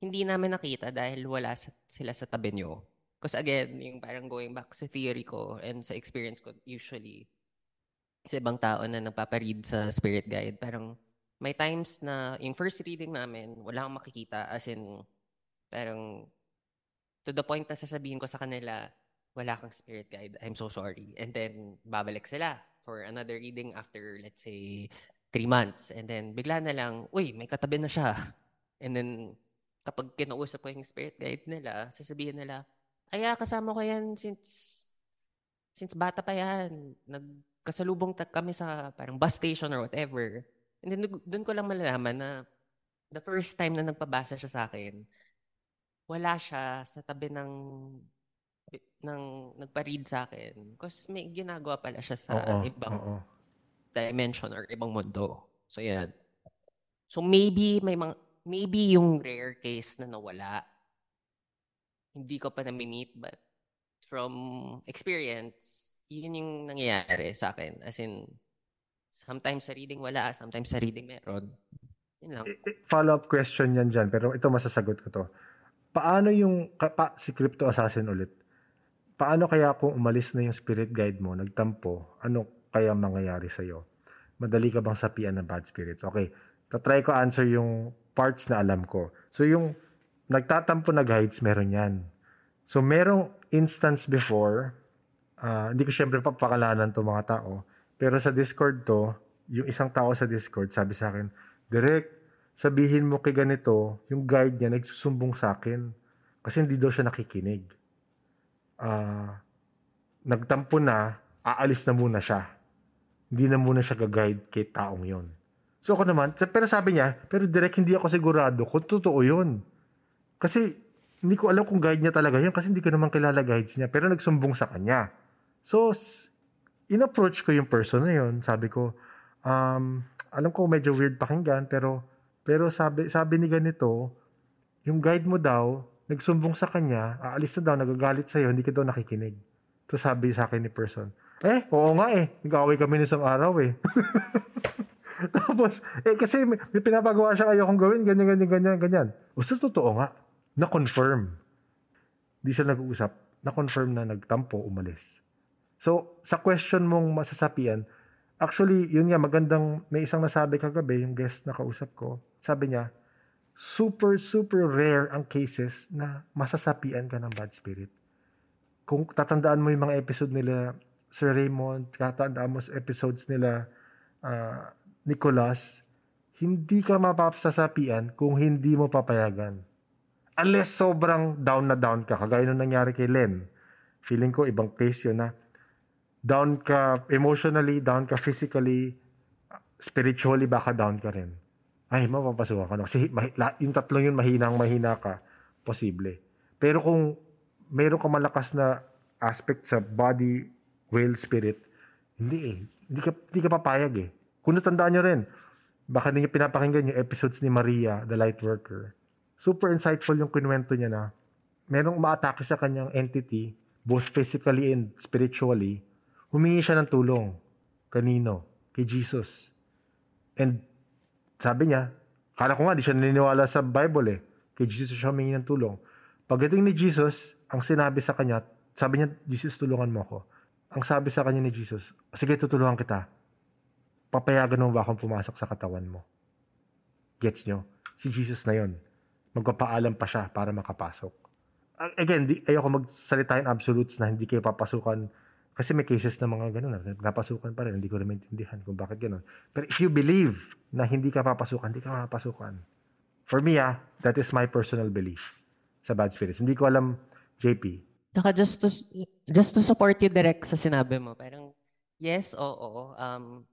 hindi namin nakita dahil wala sa- sila sa tabi nyo. Because again, yung parang going back sa theory ko and sa experience ko usually sa ibang tao na nagpaparead sa spirit guide, parang may times na yung first reading namin, wala akong makikita as in parang to the point na sasabihin ko sa kanila, wala kang spirit guide, I'm so sorry. And then, babalik sila for another reading after, let's say, three months. And then, bigla na lang, uy, may katabi na siya. And then, kapag kinausap ko yung spirit guide nila, sasabihin nila, ay, kasama ko yan since, since bata pa yan. Nagkasalubong kami sa parang bus station or whatever. And then, doon ko lang malalaman na the first time na nagpabasa siya sa akin, wala siya sa tabi ng ng nagpa-read sa akin. Because may ginagawa pala siya sa Oo, ibang oo. dimension or ibang mundo. So, yan. So, maybe may mga, maybe yung rare case na nawala, hindi ko pa na-meet, but from experience, yun yung nangyayari sa akin. As in, sometimes sa reading wala, sometimes sa reading meron. Yun lang. Follow-up question yan dyan, pero ito masasagot ko to. Paano yung, ka- pa, si Crypto Assassin ulit, paano kaya kung umalis na yung spirit guide mo, nagtampo, ano kaya mangyayari sa'yo? Madali ka bang sapian ng bad spirits? Okay, tatry ko answer yung parts na alam ko. So yung nagtatampo na guides, meron yan. So merong instance before, ah, hindi ko syempre papakalanan to mga tao, pero sa Discord to, yung isang tao sa Discord sabi sa akin, Direk, sabihin mo kay ganito, yung guide niya nagsusumbong sa akin kasi hindi daw siya nakikinig. Ah, nagtampo na, aalis na muna siya. Hindi na muna siya gag-guide kay taong yon. So ako naman, pero sabi niya, pero direct hindi ako sigurado kung totoo yun. Kasi hindi ko alam kung guide niya talaga yun kasi hindi ko naman kilala guides niya. Pero nagsumbong sa kanya. So, in-approach ko yung person na yun. Sabi ko, um, alam ko medyo weird pakinggan, pero pero sabi, sabi ni ganito, yung guide mo daw, nagsumbong sa kanya, aalis na daw, nagagalit sa'yo, hindi ka daw nakikinig. Tapos sabi sa akin ni person, eh, oo nga eh, nag-away kami ng isang araw eh. Tapos, eh kasi may, may pinapagawa siya ayokong gawin, ganyan, ganyan, ganyan, ganyan. O sa totoo nga, na-confirm. Di sila nag-uusap, na-confirm na nagtampo, umalis. So, sa question mong masasapian, actually, yun nga, magandang, may isang nasabi kagabi, yung guest na kausap ko, sabi niya, super, super rare ang cases na masasapian ka ng bad spirit. Kung tatandaan mo yung mga episode nila, Sir Raymond, tatandaan mo sa episodes nila, ah, Nicholas, hindi ka mapapasasapian kung hindi mo papayagan. Unless sobrang down na down ka, kagaya nung nangyari kay Len. Feeling ko, ibang case yun na down ka emotionally, down ka physically, spiritually, baka down ka rin. Ay, mapapasukan ka na. Kasi mahi- la- yung tatlong yun, mahinang mahina ka, posible. Pero kung meron ka malakas na aspect sa body, will, spirit, hindi eh. Hindi ka, hindi ka papayag eh. Kung natandaan nyo rin, baka hindi nyo pinapakinggan yung episodes ni Maria, the light worker. Super insightful yung kinuwento niya na merong umaatake sa kanyang entity, both physically and spiritually, humingi siya ng tulong. Kanino? Kay Jesus. And sabi niya, kala ko nga, di siya naniniwala sa Bible eh. Kay Jesus siya humingi ng tulong. Pagdating ni Jesus, ang sinabi sa kanya, sabi niya, Jesus, tulungan mo ako. Ang sabi sa kanya ni Jesus, sige, tutulungan kita. Papayagan mo ba akong pumasok sa katawan mo? Gets nyo? Si Jesus na yon Magpapaalam pa siya para makapasok. Again, di, ayoko magsalita in absolutes na hindi kayo papasukan kasi may cases na mga ganun na napasukan pa rin. Hindi ko rin maintindihan kung bakit ganun. Pero if you believe na hindi ka papasukan, hindi ka papasukan. For me, ah, that is my personal belief sa bad spirits. Hindi ko alam, JP. Saka just to, just to support you direct sa sinabi mo, parang yes, oo. Um,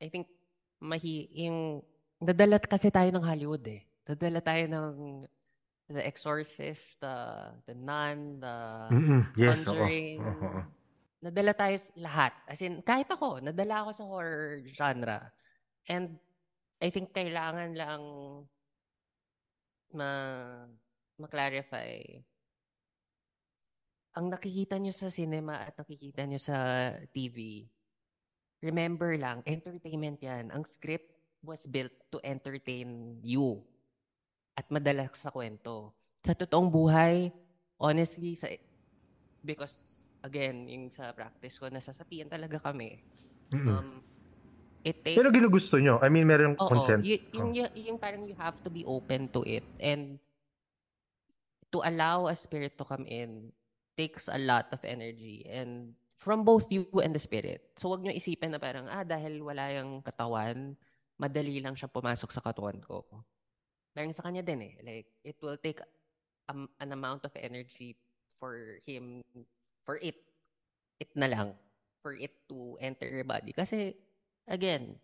I think mahi, yung, nadala kasi tayo ng Hollywood eh. Nadala tayo ng The Exorcist, the, the Nun, the Mm-mm. Yes, oo. Conjuring. Oo, oo. Nadala tayo lahat. As in, kahit ako, nadala ako sa horror genre. And I think kailangan lang ma ma-clarify ang nakikita nyo sa cinema at nakikita nyo sa TV, remember lang, entertainment yan. Ang script was built to entertain you at madala sa kwento. Sa totoong buhay, honestly, sa because again, yung sa practice ko, nasasapian talaga kami. Mm-mm. Um, it takes... Pero ginugusto nyo. I mean, merong Oo, consent. y- yung, Oh. y- yung parang you have to be open to it. And to allow a spirit to come in takes a lot of energy. And from both you and the spirit. So wag nyo isipin na parang, ah, dahil wala yung katawan, madali lang siya pumasok sa katawan ko. Parang sa kanya din eh. Like, it will take um, an amount of energy for him, for it, it na lang, for it to enter your body. Kasi, again,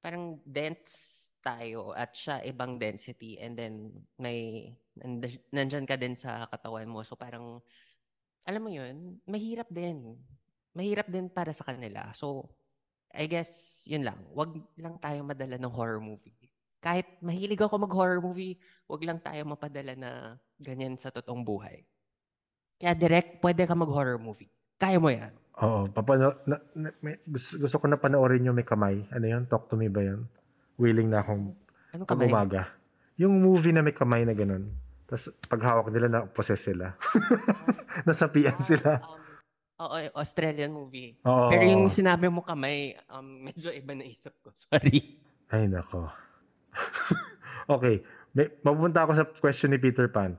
parang dense tayo at siya ibang density and then may nand- nandyan ka din sa katawan mo. So parang, alam mo yun, mahirap din. Mahirap din para sa kanila. So, I guess, yun lang. Wag lang tayo madala ng horror movie. Kahit mahilig ako mag-horror movie, wag lang tayo mapadala na ganyan sa totoong buhay. Kaya direct, pwede ka mag-horror movie. Kaya mo yan. Oo. Papano, na, na, may, gusto, gusto ko na panoorin yung may kamay. Ano yun? Talk to me ba yun? Willing na akong kamay? umaga. Yung movie na may kamay na ganun. Tapos paghawak nila na possess sila. Nasapian sila. Um, oo, Australian movie. Oo. Pero yung sinabi mo kamay, um, medyo iba na isip ko. Sorry. Ay, nako. okay. May, mapunta ako sa question ni Peter Pan.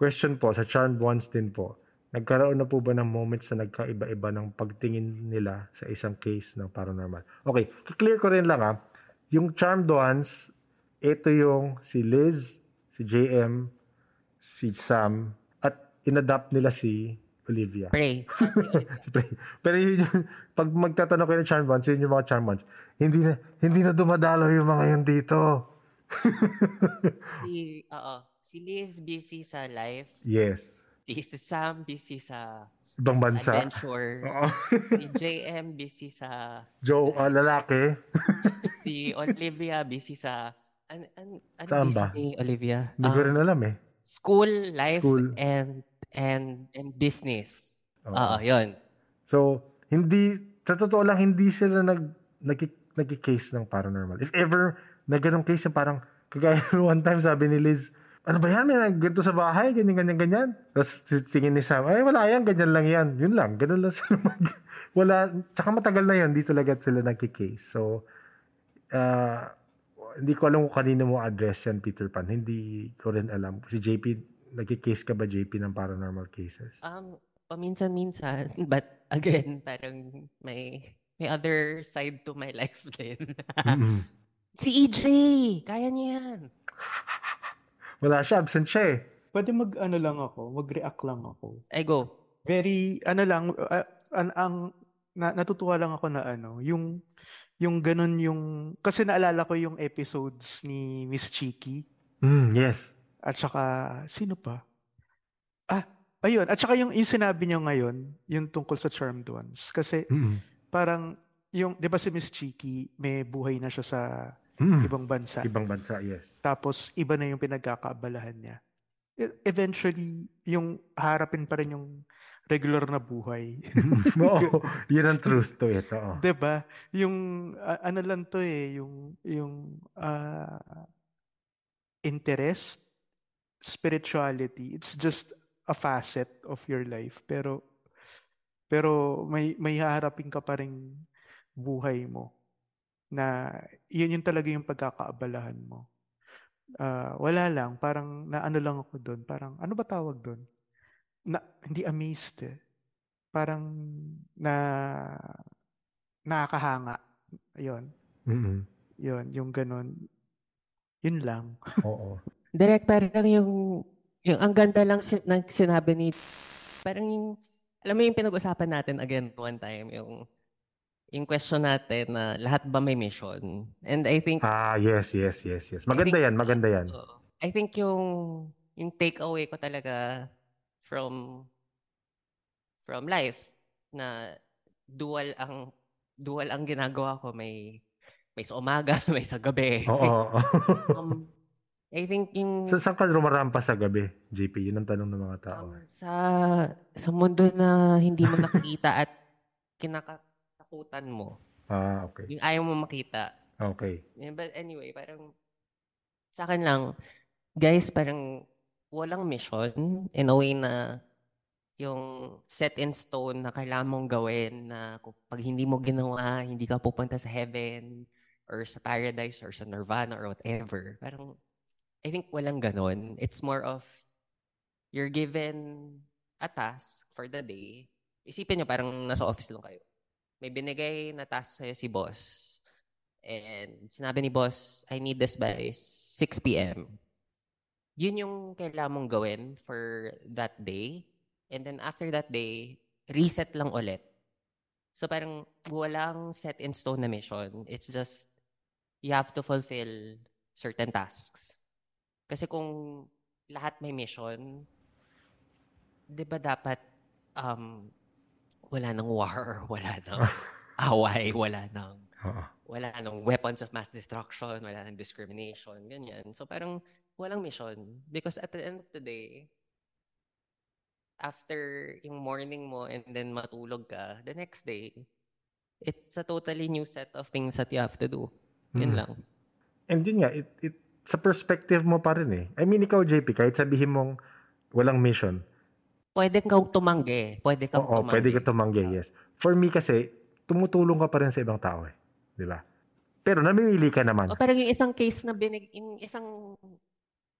Question po, sa Charmed Ones din po. Nagkaroon na po ba ng moments na nagkaiba-iba ng pagtingin nila sa isang case ng paranormal? Okay, clear ko rin lang ah. Yung Charmed Ones, ito yung si Liz, si JM, si Sam, at inadapt nila si Olivia. Pray. Siyempre. Pero yun yung, pag magtatanong kayo ng charm bonds, yun yung mga charm bonds, hindi na, hindi na dumadalo yung mga yun dito. oo, si Liz busy sa life. Yes. Si Sam busy sa, Ibang sa bansa. adventure. Oo. si JM busy sa, Joe, ah, lalaki. si Olivia busy sa, an, an, ano Saan ba? ni Olivia? Hindi ko Um, rin alam eh. School, life, School. and and and business. Oo. Oo, yun. So, hindi, sa totoo lang, hindi sila nag, nag, nag-case ng paranormal. If ever, na ganong case na parang, kagaya one time sabi ni Liz, ano ba yan? May ganito sa bahay, ganyan, ganyan, ganyan. Tapos tingin ni Sam, ay wala yan, ganyan lang yan. Yun lang, ganun lang sila mag... Wala, tsaka matagal na yun, di talaga sila nagki-case. So, uh, hindi ko alam kung kanino mo address yan, Peter Pan. Hindi ko rin alam. Si JP, nagki-case ka ba, JP, ng paranormal cases? Um, paminsan-minsan, but again, parang may may other side to my life din. Mm-mm. si EJ, kaya niya yan. Wala siya, absent siya eh. Pwede mag ano lang ako, mag-react lang ako. I go. Very ano lang uh, ang, ang na, natutuwa lang ako na ano, yung yung ganun yung kasi naalala ko yung episodes ni Miss Cheeky Mm, yes. at saka sino pa? Ah, ayun, at saka yung, yung sinabi niyo ngayon, yung tungkol sa Charmed Ones kasi Mm-mm. parang yung 'di ba si Miss Cheeky may buhay na siya sa Mm. ibang bansa. Ibang bansa, yes. Tapos iba na yung pinagkakaabalahan niya. e- eventually, yung harapin pa rin yung regular na buhay. Oo, yun ang truth to it. Oo. 'Di ba? Yung ah, ano lang to eh, yung yung ah, interest, spirituality, it's just a facet of your life. Pero pero may may haharapin ka pa rin buhay mo na yun yung talaga yung pagkakaabalahan mo. Ah, wala lang, parang naano lang ako doon, parang ano ba tawag doon? Na hindi amazed eh. Parang na nakakahanga. Ayun. Mm-mm. Yun, yung ganun. Yun lang. Oo. Direct, parang yung, yung ang ganda lang sin- ng sinabi ni, parang yung, alam mo yung pinag-usapan natin again one time, yung, yung question natin na lahat ba may mission? And I think, Ah, yes, yes, yes, yes. Maganda think- yan, maganda yan. oo. I think yung, yung takeaway ko talaga from, from life, na dual ang, dual ang ginagawa ko. May, may sa umaga, may sa gabi. Oo. um, I think yung... Sa saan ka rumarampa sa gabi, JP? Yun ang tanong ng mga tao. Um, sa sa mundo na hindi mo nakikita at kinakatakutan mo. Ah, okay. Yung ayaw mo makita. Okay. Yeah, But anyway, parang sa akin lang, guys, parang walang mission in a way na yung set in stone na kailangan mong gawin na kung pag hindi mo ginawa, hindi ka pupunta sa heaven or sa paradise or sa nirvana or whatever. Parang I think walang ganon. It's more of you're given a task for the day. Isipin nyo parang nasa office lang kayo. May binigay na task sa'yo si boss. And sinabi ni boss, I need this by 6 p.m. Yun yung kailangan mong gawin for that day. And then after that day, reset lang ulit. So parang walang set in stone na mission. It's just you have to fulfill certain tasks. Kasi kung lahat may mission, di ba dapat um, wala nang war, wala nang away, wala nang Oo. wala nang weapons of mass destruction, wala nang discrimination, ganyan. So parang walang mission. Because at the end of the day, after yung morning mo and then matulog ka, the next day, it's a totally new set of things that you have to do. Yun Mm. lang. And yun nga, it, it, sa perspective mo pa rin eh. I mean, ikaw, JP, kahit sabihin mong walang mission, Pwede kang tumanggi. Pwede kang oo, tumanggi. pwede ka tumanggi, yes. For me kasi, tumutulong ka pa rin sa ibang tao eh. Di ba? Pero namimili ka naman. O parang yung isang case na binig, yung isang,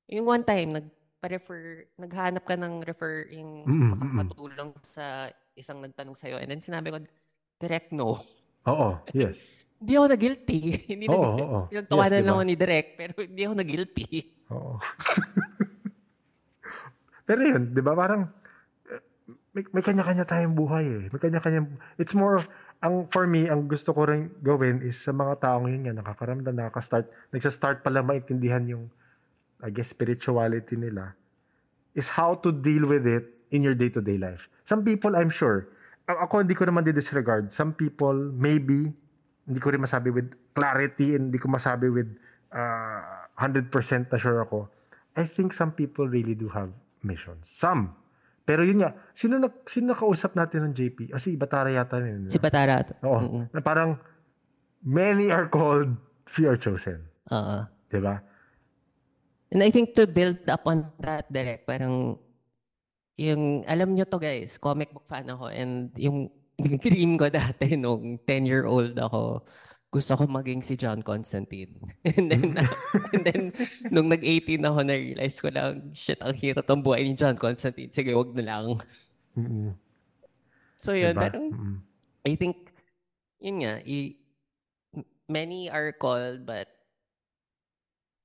yung one time, nag, refer naghanap ka ng refer, yung Mm, mm, mm. makakatulong sa isang nagtanong sa'yo. And then sinabi ko, direct no. Oo, yes. Hindi ako na-guilty. hindi Oo, na oo. Pinagtawanan Yes, lang diba? ako ni Direct, pero hindi ako na-guilty. Oo. Pero yun, di ba, parang may, may kanya-kanya tayong buhay eh. May kanya-kanya, it's more of, ang for me, ang gusto ko rin gawin is sa mga taong yun nga, nakakaramdam, nakaka-start, nagsa-start pa lang maintindihan yung, I guess, spirituality nila, is how to deal with it in your day-to-day life. Some people, I'm sure, ako hindi ko naman di-disregard. Some people, maybe, hindi ko rin masabi with clarity, and hindi ko masabi with uh, 100% na sure ako. I think some people really do have missions. Some. Pero yun nga, sino, na, sino nakausap natin ng JP? Ah, si Batara yata yun. Si Patara. Oo. Mm-mm. Na parang, many are called, few are chosen. Oo. Di ba? And I think to build upon that direct, parang yung, alam nyo to guys, comic book fan ako and yung, yung dream ko dati nung 10-year-old ako, gusto ko maging si John Constantine. and then, and then nung nag-18 ako, na-realize ko lang, shit, ang hirap ng buhay ni John Constantine. Sige, wag na lang. So yun, Diba? parang. I think, yun nga, i- many are called, but,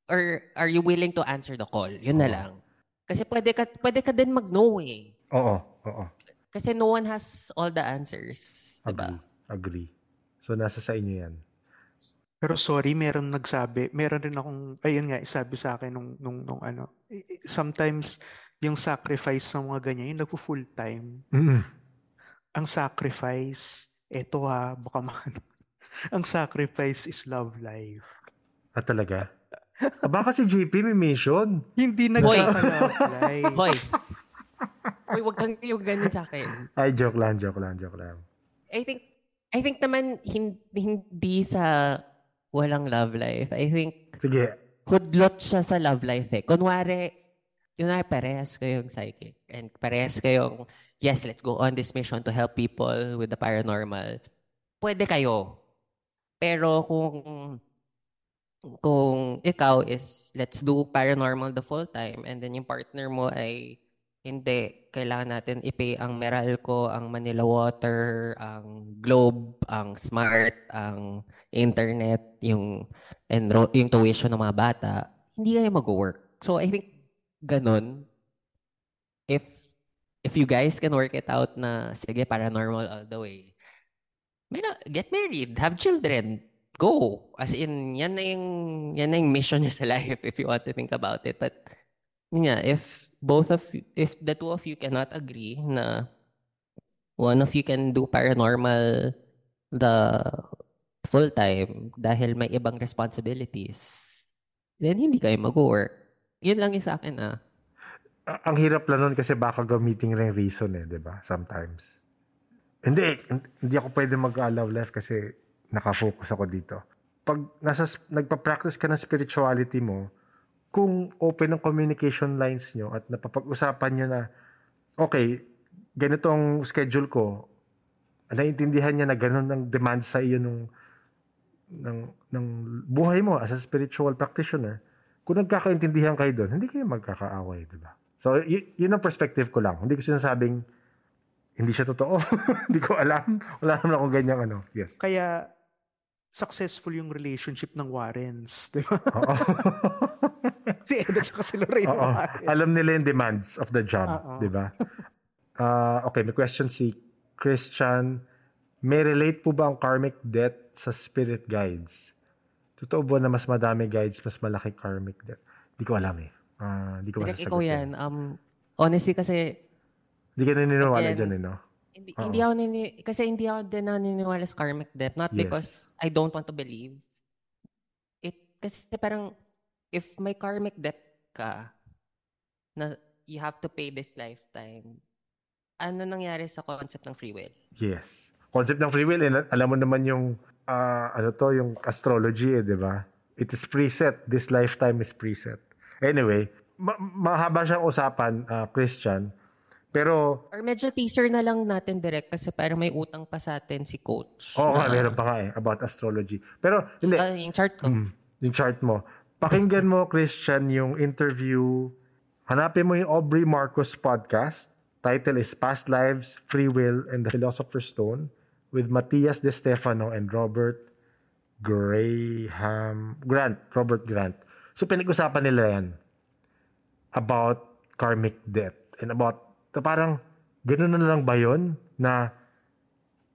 or are you willing to answer the call? Yun na lang. Kasi pwede ka, pwede ka din mag-no eh. Oo, oo. Kasi no one has all the answers. Diba? Agree. Agree. So, nasa sa inyo yan. Pero sorry, meron nagsabi, meron rin akong, ayun nga, isabi sa akin nung, nung, nung ano, sometimes yung sacrifice ng mga ganyan, yung nagpo-full time, Mm-mm. ang sacrifice, eto ha, baka man, ang sacrifice is love life. Ah, talaga? Ah, Baka si JP may mission. Hindi Hoy. nagkaka-apply. Hoy. Hoy, wag kang yung ganun sa akin. Ay, joke lang, joke lang, joke lang. I think I think naman hindi, hindi sa walang love life. I think Sige, hudlot siya sa love life eh. Kunwari, kunwari parehas kayong psychic and parehas kayong, yes, let's go on this mission to help people with the paranormal. Pwede kayo. Pero kung kung ikaw is let's do paranormal the full time and then yung partner mo ay hindi, kailangan natin i-pay ang Meralco, ang Manila Water, ang Globe, ang Smart, ang internet, yung enro- yung tuition ng mga bata, hindi kayo mag-work. So I think ganun. If if you guys can work it out na sige paranormal all the way. May na, get married, have children, go. As in, yan na yung, yan na yung mission niya sa life if you want to think about it. But, yeah, if both of if the two of you cannot agree na one of you can do paranormal the full time dahil may ibang responsibilities, then hindi kayo mag-work. Yun lang yung sa akin ah. Ang hirap lang nun kasi baka gamitin rin reason eh, di ba? Sometimes. Hindi, hindi ako pwede mag-love life kasi nakafocus ako dito. Pag nasa, nagpa-practice ka ng spirituality mo, kung open ang communication lines nyo at napapag-usapan nyo na, okay, ganito ang schedule ko, naiintindihan niya na ganun ang demand sa iyo nung ng, ng buhay mo as a spiritual practitioner, kung nagkakaintindihan kayo doon, hindi kayo magkakaaway, di ba? So, y- yun ang perspective ko lang. Hindi ko sinasabing hindi siya totoo. hindi ko alam. Wala naman akong ganyang ano. Yes. Kaya successful yung relationship ng Warrens. Di ba? Oo. si Ed at si Lorraine Oo. Warren. Alam nila yung demands of the job. Di ba? Ah, okay, may question si Christian. May relate po ba ang karmic debt sa spirit guides? Totoo ba na mas madami guides, mas malaki karmic debt? Hindi ko alam eh. Ah, Hindi ko masasagot ikaw yan. Um, honestly kasi, Hindi ka naniniwala Again, dyan eh, no? hindi, Oo. hindi ako nini, kasi hindi ako din naniniwala sa karmic debt. Not Yes. because I don't want to believe. It, kasi parang, if may karmic debt ka, na you have to pay this lifetime, ano nangyari sa concept ng free will? Yes. Concept ng free will, eh, alam mo naman yung, ah, ano to, yung astrology eh, di ba? It is preset. This lifetime is preset. Anyway, ma- mahaba siyang usapan, ah, Christian. Pero, Or medyo teaser na lang natin direct kasi parang may utang pa sa atin si coach. oo nga, na- meron pa nga eh, about astrology. Pero, hindi, Ah, yung chart ko. Mm, yung chart mo. Pakinggan mo, Christian, yung interview. Hanapin mo yung Aubrey Marcos podcast. Title is Past Lives, Free Will, and the Philosopher's Stone with Matias De Stefano and Robert Graham Grant. Robert Grant. So, pinag-usapan nila yan about karmic debt and about na parang ganun na lang ba yun na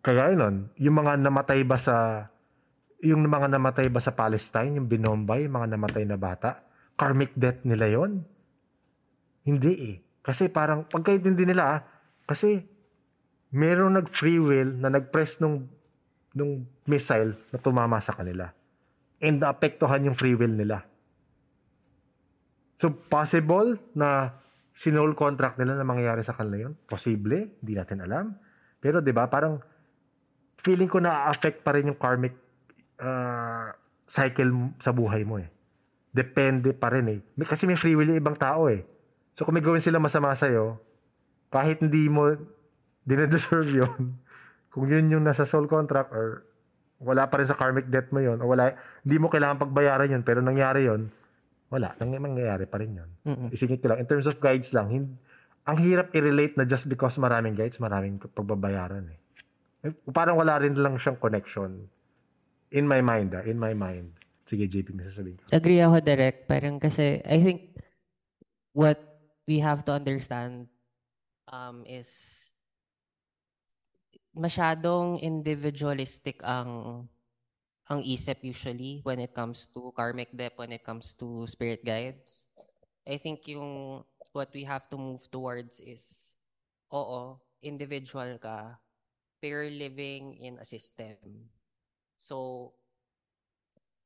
kagaya nun, yung mga namatay ba sa yung mga namatay ba sa Palestine, yung binombay, yung mga namatay na bata, karmic debt nila yon Hindi eh. Kasi parang, pagkaintindi nila ah, kasi merong nag-free will na nag-press nung, nung missile na tumama sa kanila. And naapektuhan yung free will nila. So, possible na sinol contract nila na mangyayari sa kanila yun? Posible, hindi natin alam. Pero 'di ba parang feeling ko na affect pa rin yung karmic uh, cycle sa buhay mo eh. Depende pa rin eh. Kasi may free will yung ibang tao eh. So kung may gawin sila masama sa'yo, kahit hindi mo dinedeserve yun, kung yun yung nasa soul contract or wala pa rin sa karmic debt mo yun, o wala, hindi mo kailangan pagbayaran yun, pero nangyari yun, wala, nang mangyayari pa rin yun. Mm-mm. Isingit ko lang, in terms of guides lang, hin- ang hirap i-relate na just because maraming guides, maraming pagbabayaran eh. Eh, Parang wala rin lang siyang connection. In my mind, ah, in my mind. Sige, JP, may sasabihin ka. Agree ako direct. Parang kasi, I think what we have to understand um, is masyadong individualistic ang ang isip usually when it comes to karmic debt, when it comes to spirit guides. I think yung what we have to move towards is, oo, individual ka, pero living in a system. So,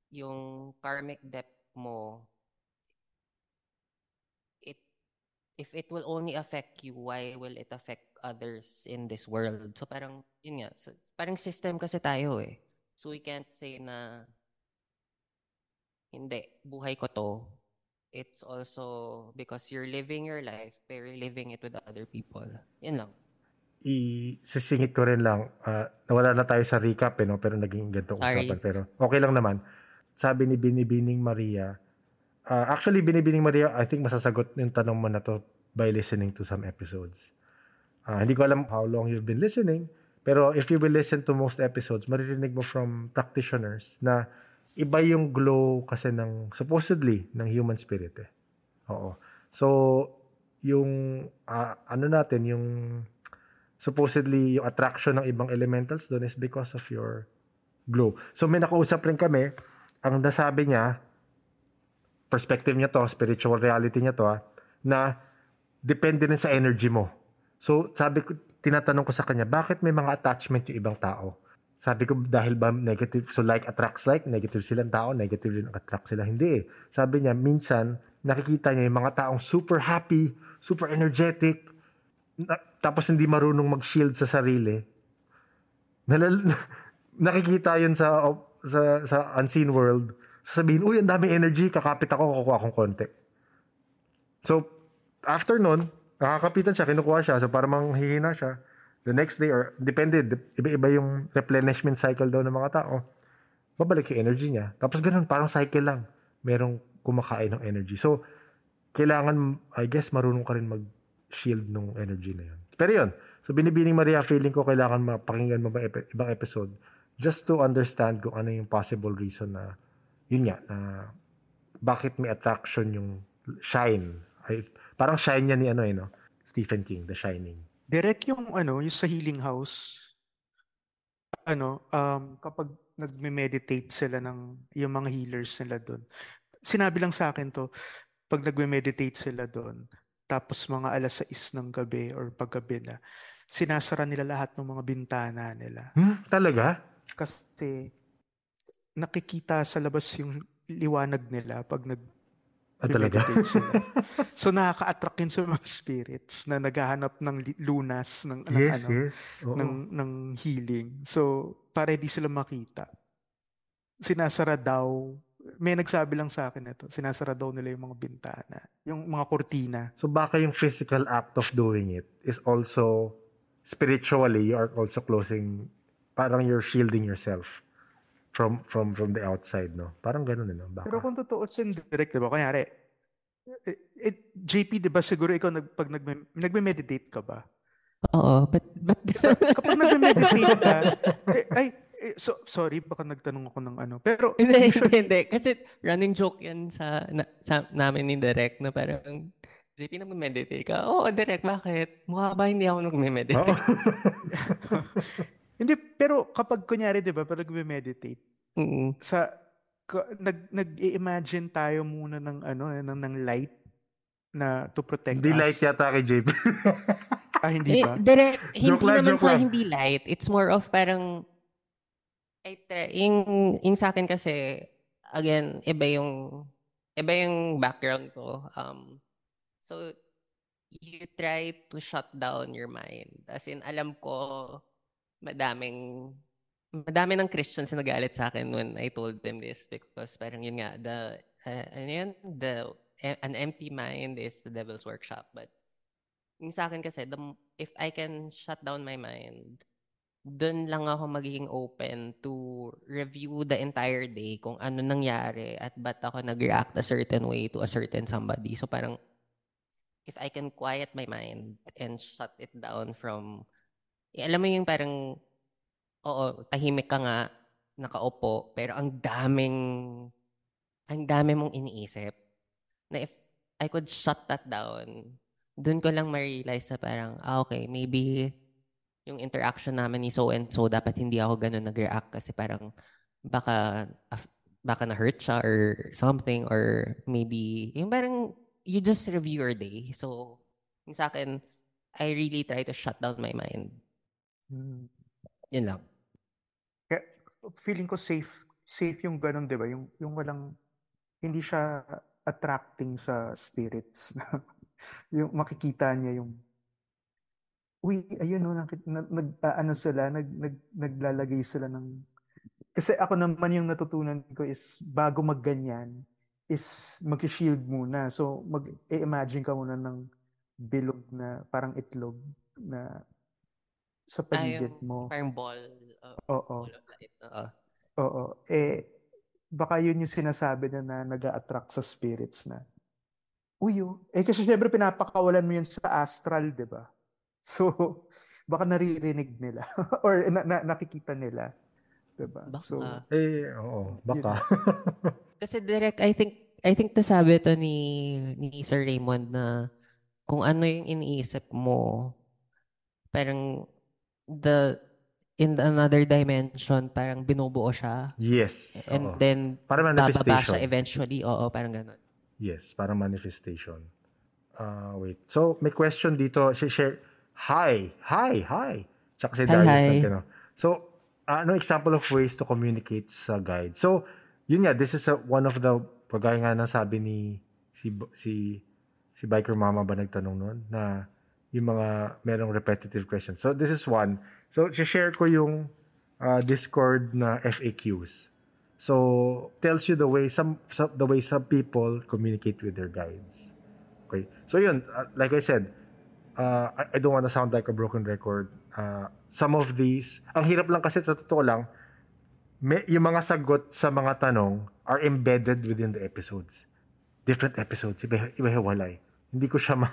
yung karmic debt mo, it, if it will only affect you, why will it affect others in this world? So parang, yun nga, so, parang system kasi tayo eh. So we can't say na, hindi, buhay ko to. It's also because you're living your life, pero you're living it with other people. Yun lang. I-sisingit ko rin lang, uh, nawala na tayo sa recap eh, no? pero naging Sorry. usapan. Pero okay lang naman. Sabi ni Binibining Maria, uh, actually Binibining Maria, I think masasagot yung tanong mo na to by listening to some episodes. Uh, hindi ko alam how long you've been listening, pero if you will listen to most episodes, maririnig mo from practitioners na iba yung glow kasi ng supposedly ng human spirit eh. Oo. So yung uh, ano natin yung supposedly yung attraction ng ibang elementals doon is because of your glow. So may nakausap rin kami, ang nasabi niya, perspective niya to, spiritual reality niya to, ah, na depende rin sa energy mo. So sabi ko, tinatanong ko sa kanya, bakit may mga attachment yung ibang tao? Sabi ko, dahil ba negative, so like attracts like, negative silang tao, negative din attract sila. Hindi eh. Sabi niya, minsan, nakikita niya yung mga taong super happy, super energetic, na, tapos hindi marunong mag-shield sa sarili. Nalal, nakikita yun sa, sa, sa unseen world. Sasabihin, uy, ang dami energy, kakapit ako, kukuha akong konti. So, after nun, nakakapitan siya, kinukuha siya, so para manghihina siya the next day or depende, iba-iba yung replenishment cycle daw ng mga tao, babalik yung energy niya. Tapos ganun, parang cycle lang. Merong kumakain ng energy. So, kailangan, I guess, marunong ka rin mag-shield ng energy na yun. Pero yun, so binibining Maria, feeling ko kailangan mapakinggan mo ba ibang episode just to understand kung ano yung possible reason na, yun nga, na bakit may attraction yung shine. Ay, parang shine niya ni ano eh, no? Stephen King, The Shining. Direct yung ano, yung sa healing house, ano, um, kapag nagme-meditate sila ng yung mga healers nila doon. Sinabi lang sa akin to, pag nagme-meditate sila doon, tapos mga alas 6 ng gabi or paggabi na, sinasara nila lahat ng mga bintana nila. Hmm, talaga? Kasi nakikita sa labas yung liwanag nila pag nag Ah, talaga? sila. so nakaka-attract yun sa mga spirits na naghahanap ng lunas ng, ng yes, ano yes. Oo. ng ng healing. So para di sila makita. Sinasara daw may nagsabi lang sa akin ito. Sinasara daw nila yung mga bintana, yung mga kortina. So baka yung physical act of doing it is also spiritually you are also closing parang you're shielding yourself from from from the outside, no? Parang ganoon eh, no? Baka. Pero kung totoo sin direct, di ba? Kunyari, it, it, JP, di ba siguro ikaw nag, pag nagme, nagme-meditate ka ba? Oo, but, but... Kapag nagme-meditate ka, eh, ay, eh, so, sorry, baka nagtanong ako ng ano. Pero, hindi, usually, hindi. Kasi running joke yan sa, na, sa namin ni Direk na parang, JP, nagme-meditate ka? Oo, Direk, bakit? Mukha ba hindi ako nagme-meditate? Oo. hindi, pero kapag kunyari, di ba, pag nagme-meditate, Mm. sa, ka, nag, nag-i-imagine tayo muna ng ano, eh, ng, ng light na to protect Hindi us. light yata kay JP. Ah, hindi Eh, ba? Direk, hindi Joke naman sa hindi light. It's more of parang, try, yung, yung sa akin kasi, again, iba yung, iba yung background ko. Um, so, you try to shut down your mind. As in, alam ko, madaming, madami ng Christians na nagalit sa akin when I told them this because parang yun nga, the, uh, ano yun, the, an empty mind is the devil's workshop. But, yung sa akin kasi, the, if I can shut down my mind, dun lang ako magiging open to review the entire day kung ano nangyari at ba't ako nag-react a certain way to a certain somebody. So parang, if I can quiet my mind and shut it down from, eh, alam mo yung parang, oo, tahimik ka nga, nakaupo, pero ang daming, ang dami mong iniisip. Na if I could shut that down, dun ko lang ma-realize na parang, ah, okay, maybe yung interaction namin ni so and so, dapat hindi ako ganun nag-react kasi parang baka, af- baka na-hurt siya or something or maybe, yung parang you just review your day. So, sa akin, I really try to shut down my mind. Hmm. Yun lang. Kaya feeling ko safe safe yung ganun, 'di ba? Yung yung walang hindi siya attracting sa spirits na yung makikita niya yung uy, ayun no, nag, nag uh, ano sila, nag, nag, naglalagay sila ng kasi ako naman yung natutunan ko is bago magganyan is mag-shield muna. So mag-imagine ka muna ng bilog na parang itlog na sa paligid ah, mo. Parang ball. Uh, Oo. Ball of light. Uh, Oo. Eh, baka yun yung sinasabi na na nag-attract sa spirits na uyo. Eh kasi syempre pinapakawalan mo yun sa astral, di ba? So, baka naririnig nila or na, na, nakikita nila. Diba? Baka. So, eh, oo, baka. Kasi direct, I think, I think nasabi to ni, ni Sir Raymond na kung ano yung iniisip mo, parang the, in another dimension, parang binubuo siya. Yes. And oo. then, Para bababa manifestation. siya eventually. Oo, parang ganun. Yes, para manifestation. Uh, wait. So, may question dito. Si share. Hi. Hi. Hi. Tsaka si Hi, Darius hi. ng. So, uh, ano example of ways to communicate sa guide? So, yun nga, this is a, one of the, pagaya nga na sabi ni si, si, si Biker Mama ba nagtanong noon na yung mga merong repetitive questions. So, this is one. So, share ko yung uh, Discord na FAQs. So, tells you the way some, some the way some people communicate with their guides. Okay. So yun, uh, like I said, uh, I, I don't want to sound like a broken record. Uh, some of these, ang hirap lang kasi sa totoo lang, may, yung mga sagot sa mga tanong are embedded within the episodes. Different episodes, iba, iba hiwalay. Hindi ko siya ma,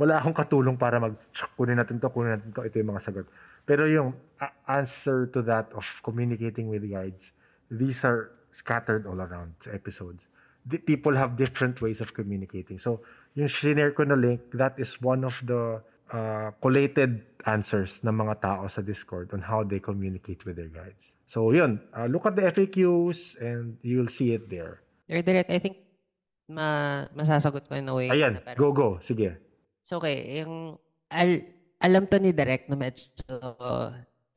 wala akong katulong para mag, "Tsk, kunin natin to, kunin natin to, ito yung mga sagot. Pero yung answer to that of communicating with guides, these are scattered all around episodes. The people have different ways of communicating. So, yung shinare ko na link, that is one of the uh, collated answers ng mga tao sa Discord on how they communicate with their guides. So, yun. Uh, look at the FAQs and you'll see it there. Or direct, I think, ma masasagot ko in a way. Ayan, na parang- go, go. Sige. So, okay, yung, al, alam to ni Direk na medyo,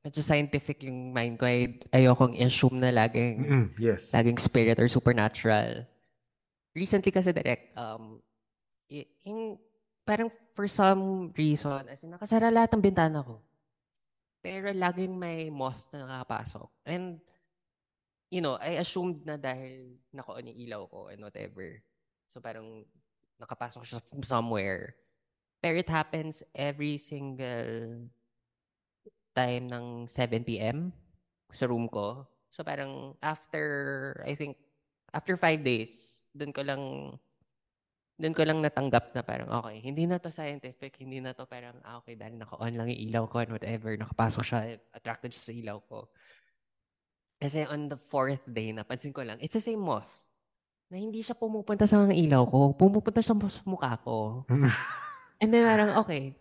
medyo scientific yung mind ko. Ay, ayokong assume na laging, Mm, yes. laging spirit or supernatural. Recently kasi Direk, um, yung, parang for some reason, as in, nakasara lahat ng bintana ko. Pero laging may moth na nakapasok. And, you know, I assumed na dahil naka-on yung ilaw ko and whatever. So parang nakapasok siya from somewhere. Pero it happens every single time ng 7 p.m. sa room ko. So parang after, I think, after five days, dun ko lang, dun ko lang natanggap na parang, okay, hindi na to scientific, hindi na to parang, ah, okay, dahil naka-on lang yung ilaw ko and whatever, nakapasok siya, attracted siya sa ilaw ko. Kasi on the fourth day, napansin ko lang, it's the same moth. Na hindi siya pumupunta sa ilaw ko, pumupunta siya sa mukha ko. And then parang, okay,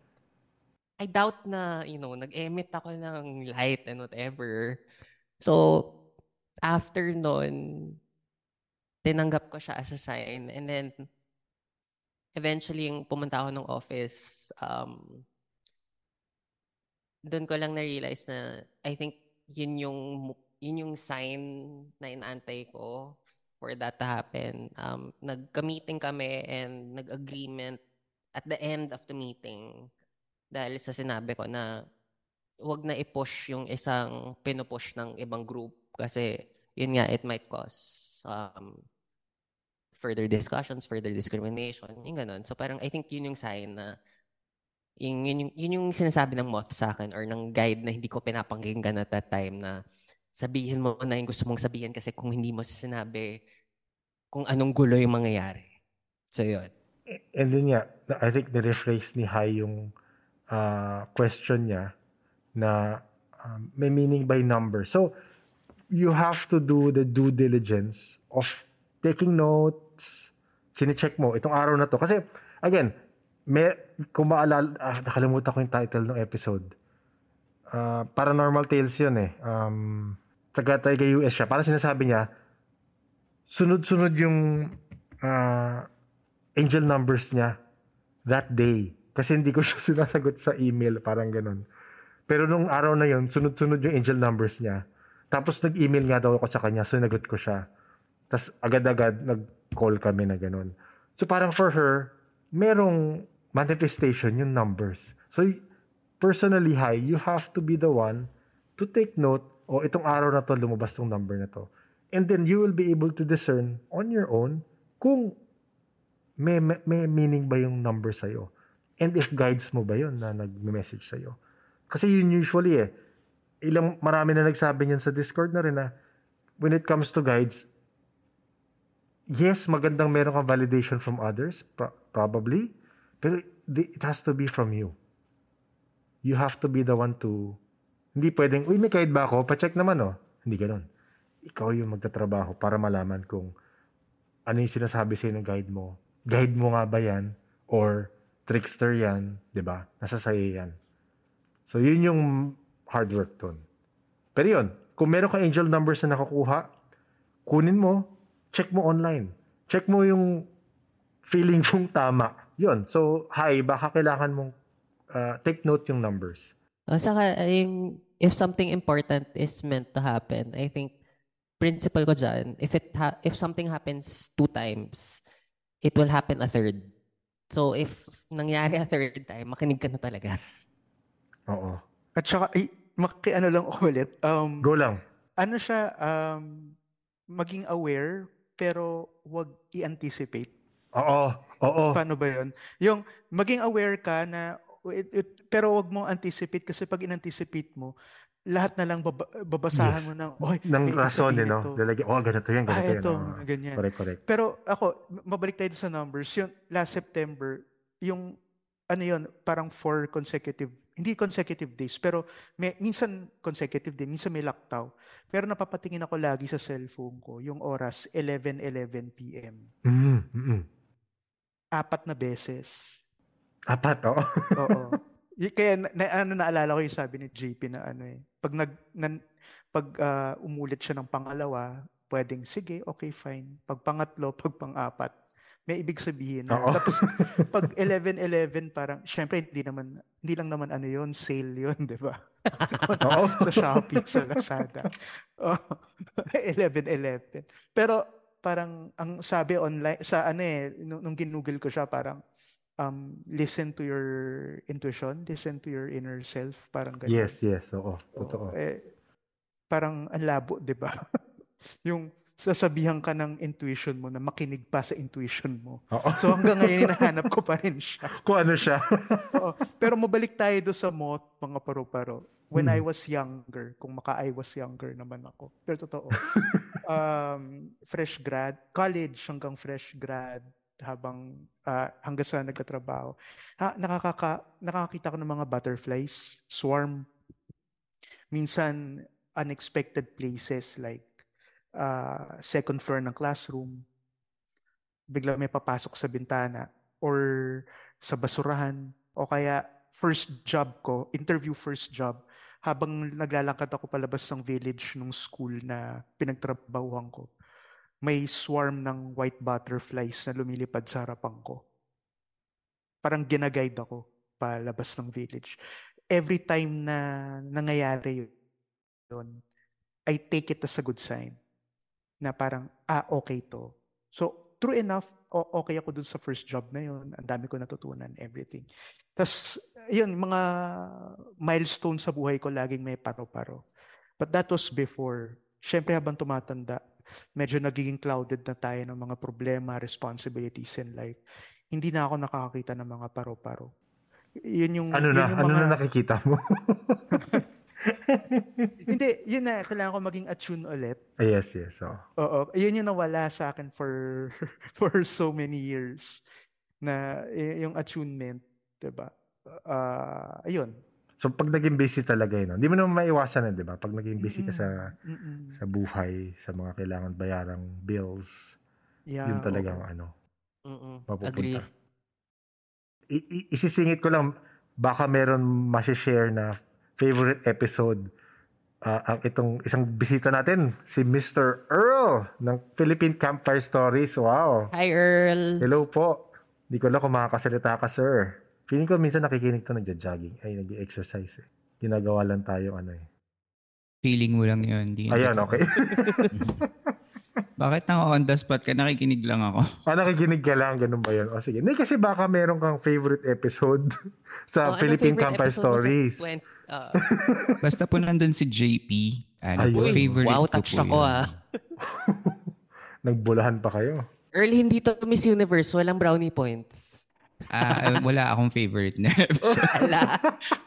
I doubt na, you know, nag-emit ako ng light and whatever. So, after nun, tinanggap ko siya as a sign. And then, eventually, yung pumunta ako ng office, um, doon ko lang na-realize na I think yun yung yun yung sign na inaantay ko for that to happen. Um, nagka-meeting kami and nag-agreement at the end of the meeting dahil sa sinabi ko na wag na i-push yung isang pinupush ng ibang group kasi yun nga it might cause um, further discussions, further discrimination, yung ganun. So parang I think yun yung sign na yun, yun, yung- yun yung sinasabi ng moth sa akin or ng guide na hindi ko pinapakinggan at that time na sabihin mo na yung gusto mong sabihin kasi kung hindi mo sinabi kung anong gulo yung mangyayari. So yun. And then yeah, I think na-rephrase ni Hai yung uh, question niya na um, may meaning by number. So, you have to do the due diligence of taking notes, sinicheck mo, itong araw na to. Kasi, again, may, kung maalala, ah, nakalimutan ko yung title ng episode. Ah, paranormal Tales yun eh. Um, taga, taga US siya. Parang sinasabi niya, sunod-sunod yung ah, angel numbers niya that day. Kasi hindi ko siya sinasagot sa email, parang ganun. Pero nung araw na yun, sunod-sunod yung angel numbers niya. Tapos nag-email nga daw ako sa kanya, sinagot ko siya. Tapos agad-agad nag-call kami na ganun. So parang for her, merong manifestation yung numbers. So, personally, hi, you have to be the one to take note, o oh, itong araw na to, lumabas tong number na to. And then you will be able to discern on your own kung may, may, meaning ba yung number sa'yo. And if guides mo ba yun na nag-message sa'yo. Kasi yun usually eh. Ilang, marami na nagsabi niyan sa Discord na rin na when it comes to guides, yes, magandang meron kang validation from others, pro- probably, pero it has to be from you. You have to be the one to, hindi pwedeng, uy, may guide ba ako? Pa-check naman, oh. Hindi ganun. Ikaw yung magtatrabaho para malaman kung ano yung sinasabi sa'yo ng guide mo. Guide mo nga ba yan? Or trickster yan? ba diba? Nasa sa'yo yan. So, yun yung hard work dun. Pero yun, kung meron kang angel numbers na nakukuha, kunin mo, check mo online. Check mo yung feeling mong tama. Yun. So, hi, baka kailangan mong uh, take note yung numbers. Uh, saka, um, if something important is meant to happen, I think, principle ko dyan, if, it ha- if something happens two times, it will happen a third. So, if nangyari a third time, makinig ka na talaga. Oo. At saka, ay, maki ano lang ulit. Um, Go lang. Ano siya, um, maging aware pero wag i-anticipate. Oo. Oo. Paano ba 'yon? Yung maging aware ka na it, it, pero wag mo anticipate kasi pag in-anticipate mo, lahat na lang baba, babasahan yes. mo ng oy ng rason eh, no? Lalagyan, oh, ganito yan, ganito ah, yan. Ito, oh. ganyan. Correct, correct. Pero ako, mabalik tayo sa numbers. Yung last September, yung ano yon parang four consecutive hindi consecutive days, pero may, minsan consecutive din, minsan may laktaw. Pero napapatingin ako lagi sa cellphone ko, yung oras, 11.11 p.m. Mm, mm Apat na beses. Apat, oo. Oo. Kaya na, na, ano naalala ko yung sabi ni JP na ano eh. Pag nag na, pag uh, umulit siya ng pangalawa, pwedeng sige, okay, fine. Pag pangatlo, pag pang-apat, may ibig sabihin. Na. Tapos pag 11-11 parang syempre hindi naman hindi lang naman ano 'yon, sale 'yon, 'di ba? Oo. sa Shopee, sa Lazada. Oh, 11-11. Pero parang ang sabi online sa ano eh nung, nung ginugol ko siya parang um, listen to your intuition, listen to your inner self, parang ganyan. Yes, yes, oo, totoo. Oh, eh, parang ang labo, 'di ba? yung sasabihan ka ng intuition mo na makinig pa sa intuition mo. Oo. So hanggang ngayon, hinahanap ko pa rin siya. Kung ano siya. Oo. Pero mabalik tayo do sa moth, mga paro-paro. When Hmm. I was younger, kung maka-I was younger naman ako. Pero totoo. um, fresh grad, college hanggang fresh grad, habang ah, hanggang sa nagkatrabaho. Ha, nakakaka, nakakita ko ng mga butterflies, swarm. Minsan, unexpected places like uh, second floor ng classroom, bigla may papasok sa bintana or sa basurahan o kaya first job ko, interview first job, habang naglalakad ako palabas ng village nung school na pinagtrabahuhan ko, may swarm ng white butterflies na lumilipad sa harapan ko. Parang ginaguide ako palabas ng village. Every time na nangyayari yun, I take it as a good sign na parang, ah, okay to. So, true enough, okay ako dun sa first job na yun. Ang dami ko natutunan, everything. Tapos, yun, mga milestone sa buhay ko, laging may paro-paro. But that was before. Siyempre, habang tumatanda, medyo nagiging clouded na tayo ng mga problema, responsibilities in life. Hindi na ako nakakakita ng mga paro-paro. Yun yung, ano yun na? yung ano mga... na nakikita mo? Hindi, yun na, kailangan ko maging attune ulit. Ah, yes, yes. Oh. Oo. Yun yung nawala sa akin for for so many years. Na yung attunement, diba? Uh, ayun. So pag naging busy talaga yun, hindi mo naman maiwasan yan, di ba? Pag naging busy ka sa Mm-mm. sa buhay, sa mga kailangan bayarang bills, Yeah, yun talagang oo. ano, Mm-mm. mapupunta. Agree. I- i- isisingit ko lang, baka meron masishare na favorite episode ah, ang itong isang bisita natin, si Mr. Earl ng Philippine Campfire Stories. Wow! Hi, Earl. Hello po. Hindi ko alam kung makakasalita ka, sir. Feeling ko minsan nakikinig to nagja-jogging. Ay, nag-exercise eh. Ginagawa lang tayo ano eh. Feeling mo lang yun. Di Ayan, okay. Bakit naka on the spot ka? Nakikinig lang ako. Ah, nakikinig ka lang, ganun ba yun? O sige. Hindi kasi baka meron kang favorite episode sa Oh, Philippine favorite Campfire episode mo sa Stories. 20 ah. Basta po nandun si JP. Ano po, Ayun. favorite wow, po ako ah. Nagbulahan pa kayo. Early hindi to Miss Universe, walang brownie points. Ah, wala akong favorite na episode. Ala.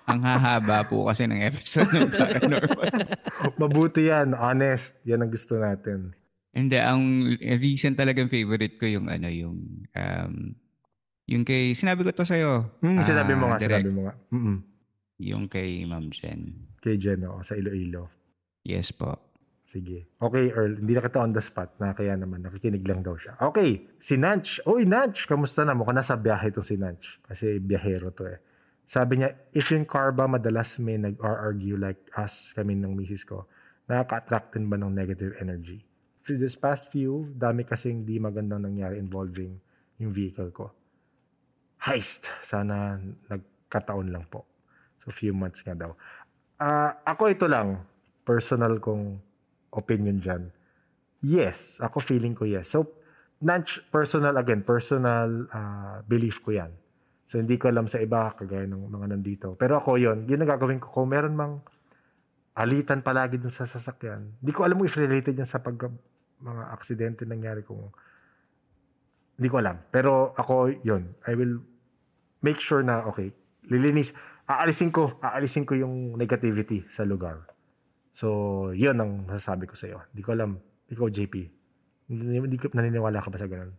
Ang hahaba po kasi ng episode ng Paranormal. Mabuti yan. Honest. Yan ang gusto natin. Hindi, ang recent talagang favorite ko yung ano, yung um, yung kay, sinabi ko to sa'yo. Hmm, sinabi mo nga, direct. sinabi mo nga. Mm-mm. Yung kay Ma'am Jen. Kay Jen, oo, sa Iloilo. Yes po. Sige. Okay, Earl. Hindi na kita on the spot na kaya naman nakikinig lang daw siya. Okay, si Nanch. Uy, Nanch, kamusta na? Mukhang nasa biyahe to si Nanch. Kasi biyahero to eh. Sabi niya, if yung car ba madalas may nag-argue like us, kami ng misis ko, nakaka-attract din ba ng negative energy? For this past few, dami kasing di magandang nangyari involving yung vehicle ko. Heist. Sana nagkataon lang po. So, few months nga daw. Ah, ako ito lang, personal kong opinion dyan. Yes, ako feeling ko yes. So, Nanch, personal again, personal ah, belief ko yan. So, hindi ko alam sa iba, kagaya ng mga nandito. Pero ako yon yun ang gagawin ko. Kung meron mang alitan palagi dun sa sasakyan, hindi ko alam mo if related yan sa pag mga aksidente nangyari kung hindi ko alam. Pero ako, yon I will make sure na, okay, lilinis. Aalisin ko, aalisin ko yung negativity sa lugar. So, yun ang masasabi ko sa iyo. Hindi ko alam. Ikaw, JP. Hindi, ko naniniwala ka ba sa ganun?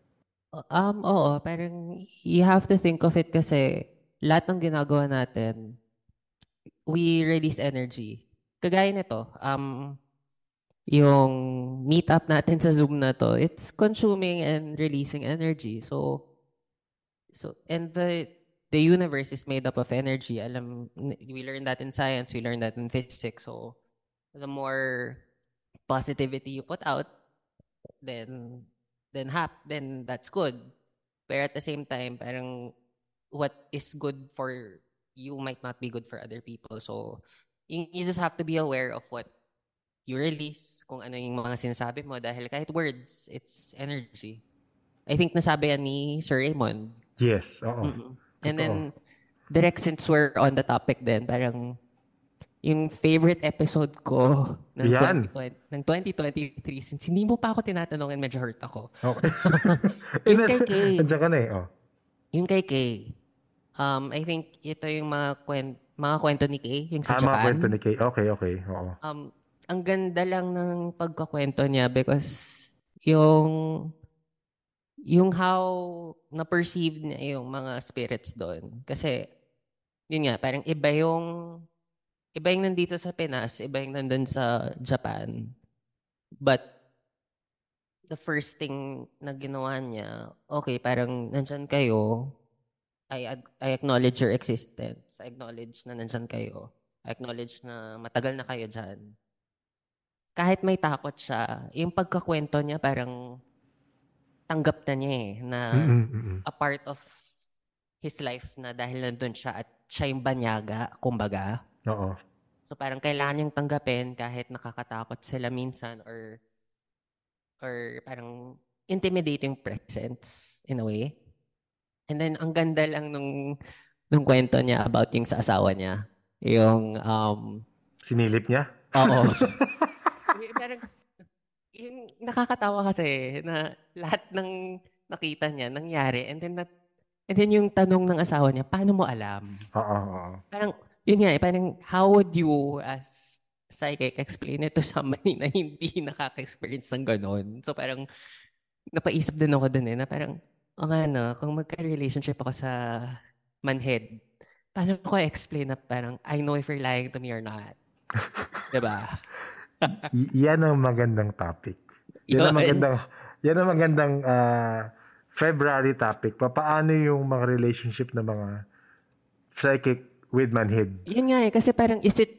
Um, oo, parang you have to think of it kasi lahat ng ginagawa natin, we release energy. Kagaya nito, um, yung meet up natin sa Zoom na to, it's consuming and releasing energy. So, so and the the universe is made up of energy. Alam, we learn that in science, we learn that in physics. So, the more positivity you put out, then then hap then that's good. But at the same time, parang what is good for you might not be good for other people. So you, you just have to be aware of what you release, kung ano yung mga sinasabi mo dahil kahit words, it's energy. I think nasabi yan ni Sir Raymond. Yes, oo. Mm-mm. And then, direct since we're on the topic din, parang yung favorite episode ko ng, Yan. 2020, ng 2023, since hindi mo pa ako tinatanungin, medyo hurt ako. Okay. yung kay Kay. Andiyan ka na eh. Oh. Yung kay Kay. Um, I think ito yung mga kwent, mga kwento ni Kay, yung sa Ah, mga Japan. kwento ni Kay. Okay, okay. Oo. Um, ang ganda lang ng pagkakwento niya because yung yung how na-perceive niya yung mga spirits doon. Kasi, yun nga, parang iba yung iba yung nandito sa Pinas, iba yung nandun sa Japan. But, the first thing na ginawa niya, okay, parang nandyan kayo, I, I acknowledge your existence. I acknowledge na nandyan kayo. I acknowledge na matagal na kayo dyan. Kahit may takot siya, yung pagkakwento niya parang tanggap na niya eh, na a part of his life na dahil nandun siya at siya yung banyaga, kumbaga. Oo. So parang kailangan niyang tanggapin kahit nakakatakot sila minsan or or parang intimidating presence in a way. And then ang ganda lang nung nung kwento niya about yung sa asawa niya. Yung um Sinilip niya? Oo. Parang yung nakakatawa kasi na lahat ng nakita niya nangyari and then that, and then yung tanong ng asawa niya, paano mo alam? Oo, oo. Parang, yun nga eh, parang how would you as psychic explain it to somebody na hindi nakaka-experience ng ganon? So parang, napaisip din ako dun eh, na parang, o nga no, kung magka-relationship ako sa manhead, paano ko explain na parang, I know if you're lying to me or not. diba? Y- yan ang magandang topic. Yan ang magandang, yan ang magandang ah, February topic. Paano yung mga relationship ng mga psychic with manhead? Yun nga eh, kasi parang is it,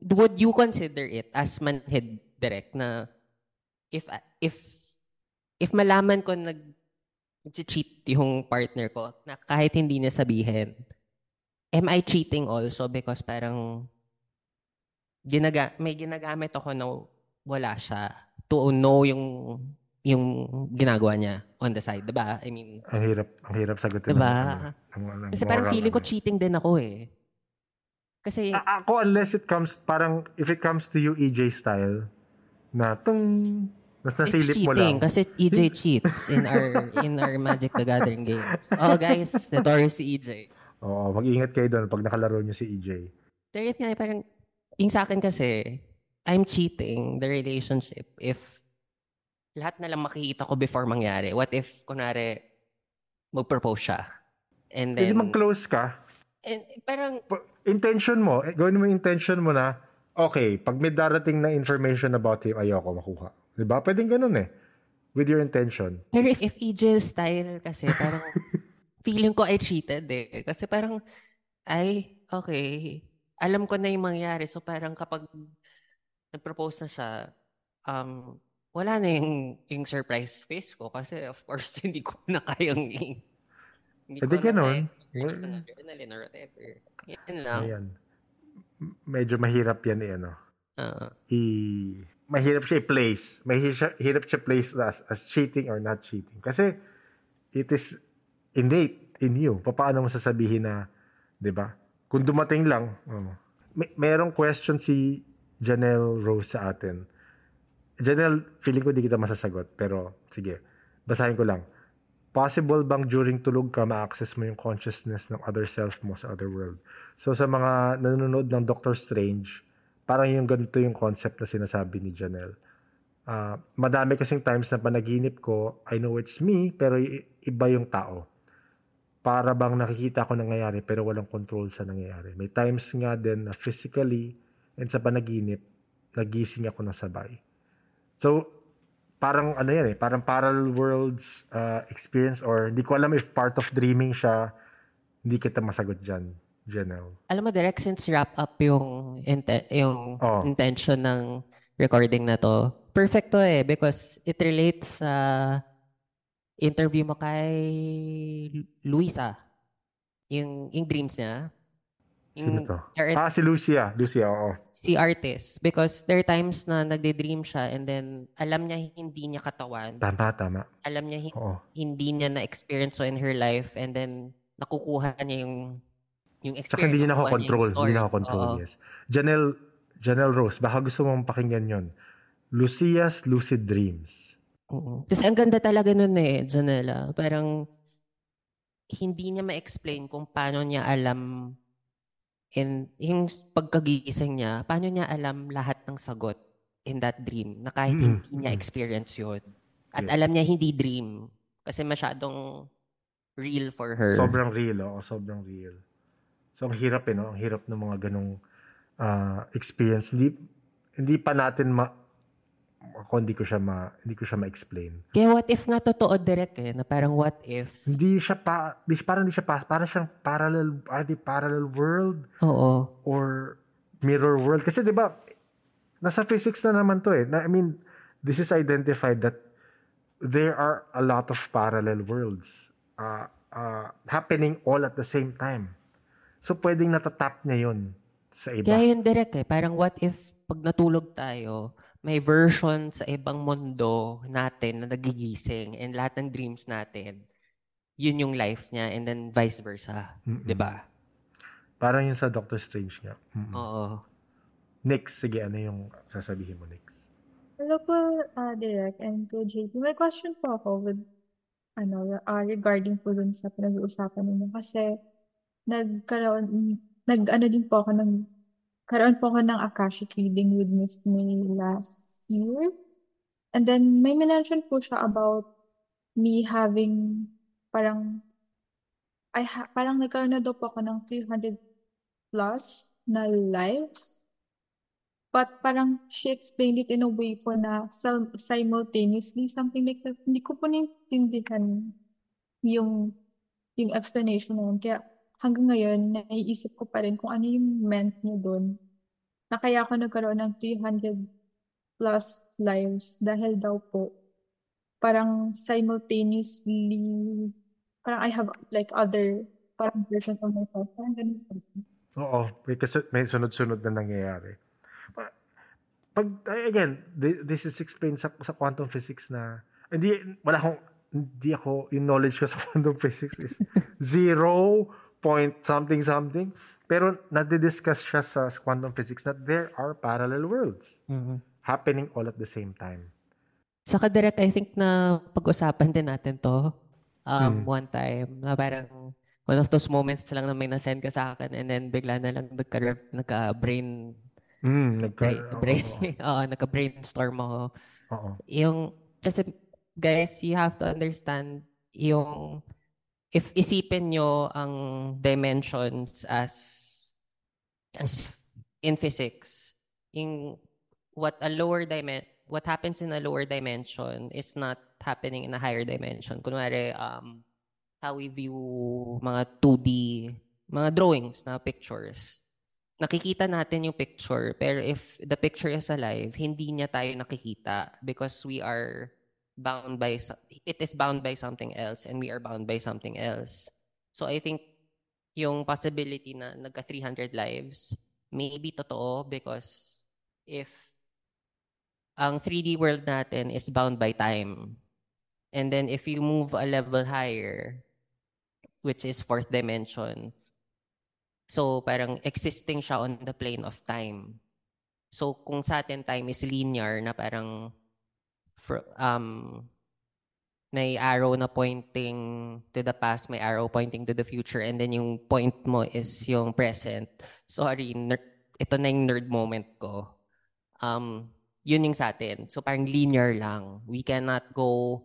would you consider it as manhead direct na if, if, if malaman ko nag, cheat yung partner ko na kahit hindi niya sabihin, am I cheating also because parang ginaga, may ginagamit ako na wala siya to know yung yung ginagawa niya on the side, 'di ba? I mean, Ang hirap, ang hirap sagutin. Diba? ng ano, kasi parang feeling ko ano. cheating din ako eh. Kasi A- ako unless it comes parang if it comes to you EJ style na tung mas nasilip mo cheating lang. kasi EJ cheats in our in our Magic the Gathering games. Oh guys, notorious si EJ. Oo, mag-ingat kayo doon pag nakalaro niyo si EJ. Yun nga, parang, yung sa akin kasi, I'm cheating the relationship if lahat na lang makikita ko before mangyari. What if, kunwari, mag-propose siya? And then, mag-close ka. and, parang, Pa- Intention mo, eh, gawin mo yung intention mo na, okay, pag may darating na information about him, ayoko makuha. Di ba? Pwedeng ganun eh. With your intention. pero if, if EJ's style kasi, parang, feeling ko I cheated eh. Kasi parang, ay, okay, alam ko na yung mangyari. So parang kapag nag-propose na siya, um, wala na yung, yung surprise face ko kasi of course hindi ko na kayang hindi di ko na ganun. kayang i-release ng adrenaline or whatever. Yan lang. Ayan. Medyo mahirap yan eh, ano. Oo. I, mahirap siya i-place. Mahirap hirap siya place as, as cheating or not cheating. Kasi, it is innate in you. Paano mo sasabihin na, di ba? Kung dumating lang, oh. may, merong question si Janelle Rose sa atin. Janelle, feeling ko di kita masasagot. Pero, sige, basahin ko lang. Possible bang during tulog ka ma-access mo yung consciousness ng other self mo sa other world? So, sa mga nanonood ng Doctor Strange, parang yung ganito yung concept na sinasabi ni Janelle. Ah, madami kasing times na panaginip ko, I know it's me, pero iba yung tao. Para bang nakikita ko nangyayari pero walang control sa nangyayari. May times nga din na physically and sa panaginip, nagising ako ng sabay. So, parang ano yan eh, parang parallel worlds uh, experience or hindi ko alam if part of dreaming siya, hindi kita masagot dyan, Janelle. Alam mo, direct since wrap up yung, inte- yung Oh. intention ng recording na to, perfect to eh because it relates sa interview mo kay Luisa. Yung, yung dreams niya. Sino Yung, to? there are- Ah, si Lucia. Lucia, oo. si artist because there are times na nagde-dream siya and then alam niya hindi niya katawan. Tama, tama. Alam niya Oo. hindi niya na-experience so in her life and then nakukuha niya yung yung Saka experience. hindi niya yung Hindi niya nakakontrol, Oo. yes. Janelle, Janelle Rose, baka gusto mong pakinggan yon. Lucia's Lucid Dreams. Oo. Kasi ang ganda talaga nun eh, Janela. Parang hindi niya ma-explain kung paano niya alam in yung pagkagising niya, paano niya alam lahat ng sagot in that dream na kahit Mm, hindi niya experience yun. At Yeah. alam niya hindi dream kasi masyadong real for her. Sobrang real, oh. Sobrang real. So, ang hirap eh, no? Ang hirap ng mga ganong ah, experience. Hindi, hindi pa natin ma... Ako, hindi ko siya ma... Hindi ko siya ma-explain. Kaya what if nga totoo direct eh, na parang what if? Hindi siya pa... Di, parang hindi siya pa... Parang siyang parallel... Ah, di parallel world Oo. or mirror world. Kasi di ba, nasa physics na naman to eh. Na, I mean, this is identified that there are a lot of parallel worlds uh, uh, happening all at the same time. So, pwedeng natatap niya yun sa iba. Kaya yun direct eh. Parang what if pag natulog tayo, may version sa ibang mundo natin na nagigising and lahat ng dreams natin, yun yung life niya and then vice versa. Mm-mm. 'Di ba? Parang yun sa Doctor Strange nga. Mm-mm. Oo. Next, sige, ano yung sasabihin mo next? Hello po, uh, Direk and to JP. May question po ako with, ano, uh, regarding po dun sa pinag-uusapan ninyo. Kasi, nagkaroon, nag-ano din po ako ng, karoon po ako ng Akashic reading with Miss May last year. And then, may mention po siya about me having, parang, I ha parang nagkaroon na daw po ako ng 300 plus na lives. But parang she explained it in a way po na simultaneously, something like that. Hindi ko po naintindihan yung, yung explanation na yun. Kaya hanggang ngayon, naiisip ko pa rin kung ano yung meant niya doon. Na kaya ako nagkaroon ng 300 plus lives dahil daw po parang simultaneously, parang I have like other parang versions of myself. Parang ganun. Oo, kasu- may sunod-sunod na nangyayari. Pa- Pag, again, thi- this is explained sa, sa quantum physics na Hindi, wala akong, hindi ako, yung knowledge ko sa quantum physics is zero point something something. Pero nadidiscuss siya sa quantum physics that there are parallel worlds happening all at the same time. Saka direct, I think na pag-usapan din natin to um, Hmm. one time na parang one of those moments lang na may nasend ka sa akin and then bigla na lang nagka, nagka-brain Mm, nagka, brain, brain, oo, oo, nagka-brainstorm ako. oo. Yung, kasi guys, you have to understand yung, if isipin nyo ang dimensions as, as in physics, yung what a lower dimen what happens in a lower dimension is not happening in a higher dimension. Kunwari, um, how we view mga 2D, mga drawings na pictures. Nakikita natin yung picture, pero if the picture is alive, hindi niya tayo nakikita because we are bound by, it is bound by something else and we are bound by something else. So I think yung possibility na nagka 300 lives, maybe totoo because if ang 3D world natin is bound by time. And then if you move a level higher, which is fourth dimension, so parang existing siya on the plane of time. So kung sa atin time is linear na parang fr- um may arrow na pointing to the past, may arrow pointing to the future, and then yung point mo is yung present. Sorry, ner- ito na yung nerd moment ko. Um, yun yung sa atin. So parang linear lang. We cannot go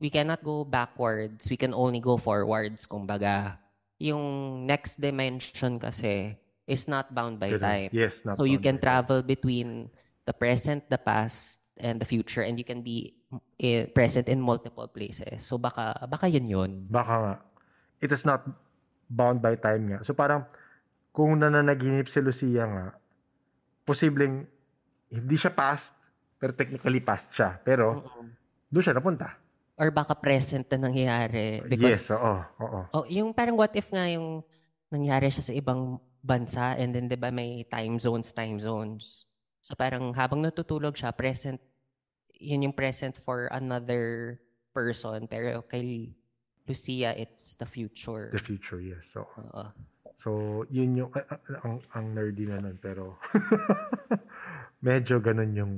we cannot go backwards. We can only go forwards, kumbaga. Yung next dimension kasi is not bound by time. Yes, not so you can travel between the present, the past, and the future and you can be eh, present in multiple places. So baka baka yun yun. Baka nga. It is not bound by time nga. So parang, kung nananaginip si Lucia nga, posibleng hindi siya past, pero technically past siya. Pero, doon siya napunta. Or baka present na nangyayari yes, because oo, oo. Oh, yung parang what if nga yung nangyari siya sa ibang bansa and then 'di ba may time zones, time zones. So parang habang natutulog siya, present yun yung present for another person pero kay Lucia it's the future. The future, yes. So, Oo. so yun yung, ah, ang, ang nerdy na nun, pero medyo ganun yung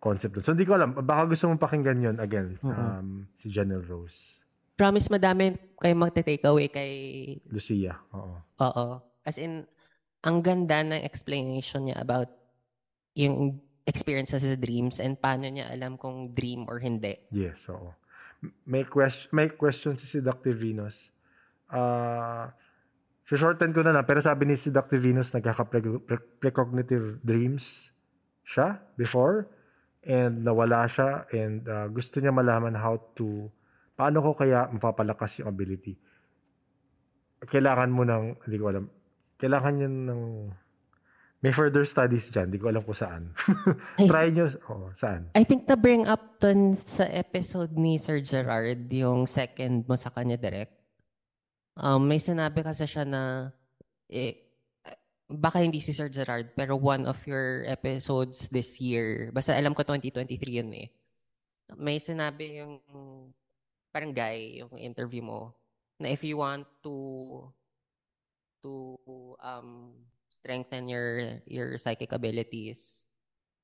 concept dun. So, hindi ko alam. Baka gusto mong pakinggan yun again. Um, si Janelle Rose. Promise madami kayo magte-take away kay Lucia. Oo. Oo. As in, ang ganda ng explanation niya about yung experiences sa dreams and paano niya alam kung dream or hindi. Yes, oo. May question, may question si Seductive Venus. Ah, shorten ko na lang, pero sabi ni Seductive Venus, nagkaka-precognitive dreams siya before and nawala siya and ah, gusto niya malaman how to paano ko kaya mapapalakas yung ability. Kailangan mo ng, hindi ko alam, kailangan niya ng may further studies dyan. Hindi ko alam kung saan. Try nyo. Oo, saan? I think na bring up dun sa episode ni Sir Gerard, yung second mo sa kanya direct. Um, may sinabi kasi siya na eh, baka hindi si Sir Gerard, pero one of your episodes this year, basta alam ko 2023 yun eh. May sinabi yung parang guy, yung interview mo, na if you want to to um strengthen your your psychic abilities,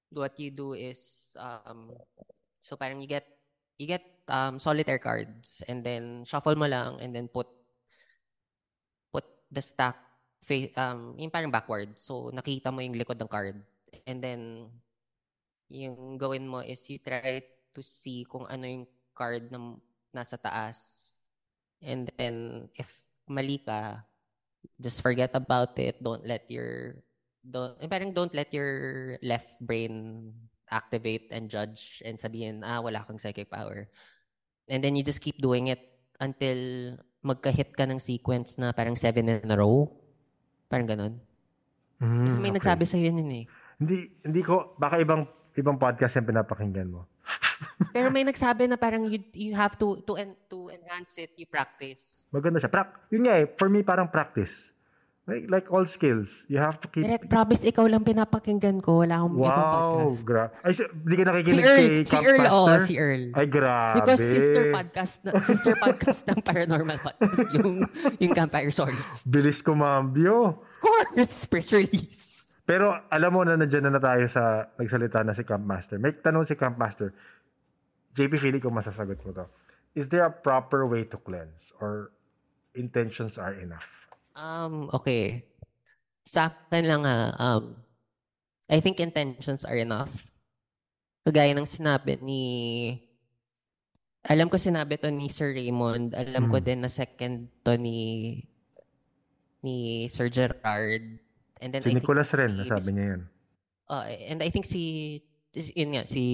what you do is um so parang you get you get um solitaire cards and then shuffle mo lang and then put put the stack face um yung parang backward. So nakita mo yung likod ng card and then yung gawin mo is you try to see kung ano yung card na nasa taas and then if mali ka just forget about it. Don't let your don't eh, parang don't let your left brain activate and judge and sabihin ah wala kang psychic power. And then you just keep doing it until magka-hit ka ng sequence na parang seven in a row. Parang ganun. Kasi Mm, may okay. nagsabi sa yun yun eh. Hindi, hindi ko, baka ibang, ibang podcast yung pinapakinggan mo. Pero may nagsabi na parang you you have to to en, to enhance it you practice Maganda siya. Prac- yun nga eh, for me parang practice. Like, like all skills, you have to keep... Direct, promise, ikaw lang pinapakinggan ko. Wala akong ibang Wow, podcast. gra- Ay, si, di ka Si nakikinig Earl, kay si Earl, Master? si Earl. Ay, grabe. Because sister podcast, na, sister podcast ng Paranormal Podcast, yung, yung Campfire Stories. Bilis kumambyo. Of course, press release. Pero alam mo na nandiyan na, na tayo sa nagsalita na si Camp Master. May tanong si Camp Master. JP, feeling ko masasagot mo to. Is there a proper way to cleanse or intentions are enough? Um, okay. Sa akin lang ha, um, I think intentions are enough. Kagaya ng sinabi ni, alam ko sinabi to ni Sir Raymond, alam ko Mm. din na second to ni ni Sir Gerard. And then Si I think Nicholas rin, si nasabi niya yan. Uh, and I think si, yun nga, si,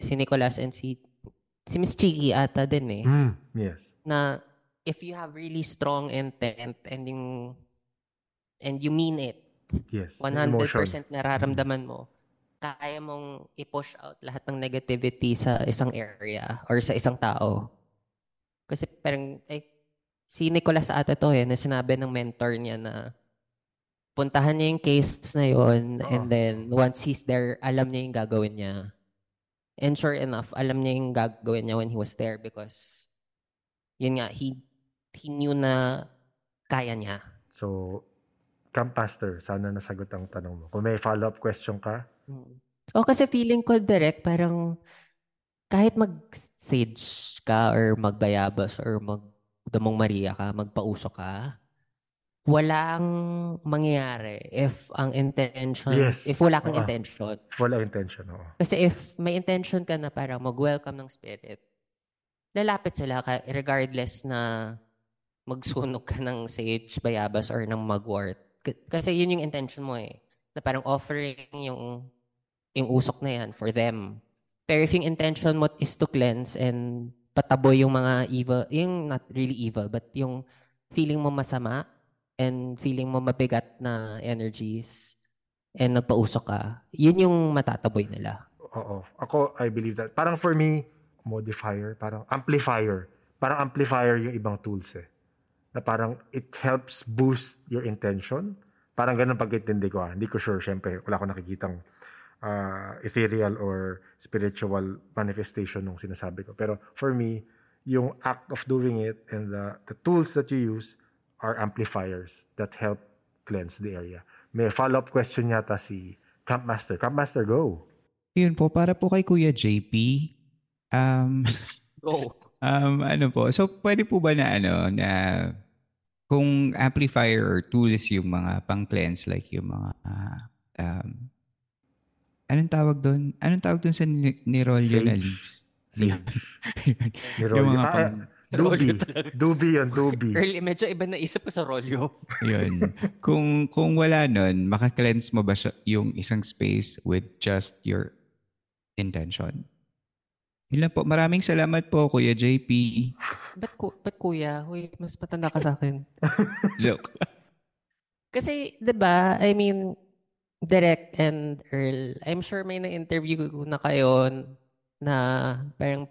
si Nicholas and si, si Miss Chiki ata din eh. Mm, yes. Na if you have really strong intent and yung, and you mean it, Yes. 100% Emotion. nararamdaman mo, kaya mong i-push out lahat ng negativity sa isang area or sa isang tao. Kasi parang, ay, si Nicolas ata to eh, na sinabi ng mentor niya na puntahan niya yung case na yun Oo. and then once he's there, alam niya yung gagawin niya. And sure enough, alam niya yung gagawin niya when he was there because yun nga, he, he knew na kaya niya. So, Camp Master, sana nasagot ang tanong mo. Kung may follow-up question ka, O kasi feeling ko direct parang kahit mag-sage ka or magbayabas or magdamong Maria ka, magpauso ka, walang mangyayari if ang intention, Yes. if wala kang Oo. intention. wala intention. Oo. Kasi if may intention ka na parang mag-welcome ng spirit, lalapit sila ka regardless na magsunog ka ng sage, bayabas, or ng magwort. K- Kasi yun yung intention mo eh. Na parang offering yung, yung usok na yan for them. Pero if yung intention mo is to cleanse and pataboy yung mga evil, yung not really evil, but yung feeling mo masama and feeling mo mabigat na energies and nagpausok ka, yun yung matataboy nila. Oo. Ako, I believe that. Parang for me, modifier, parang amplifier. Parang amplifier yung ibang tools eh. Na parang it helps boost your intention. Parang ganun pagkintindi ko ah. Hindi ko sure, syempre. Wala ko nakikitang ah, ethereal or spiritual manifestation nung sinasabi ko. Pero for me, yung act of doing it and the, the tools that you use are amplifiers that help cleanse the area. May follow-up question yata si Camp Master. Camp Master, go. Yun po, para po kay Kuya JP, um, Go. um, ano po, so pwede po ba na ano, na kung amplifier or tools yung mga pang-cleanse, like yung mga, ah, um, anong tawag doon? Anong tawag doon sa ni- nirolyo na leaves? Sage. yung mga Ah, pang, Talaga. Dubi yun, Dubi. Early, medyo iba na isip ko sa rolyo. Yun. kung kung wala nun, maka-cleanse mo ba siya, yung isang space with just your intention? Yun lang po. Maraming salamat po, Kuya JP. Ba't, ku, ba't kuya? Uy, mas matanda ka sa akin. Joke. Kasi, di ba, I mean, Direct and Earl, I'm sure may na-interview na kayo na parang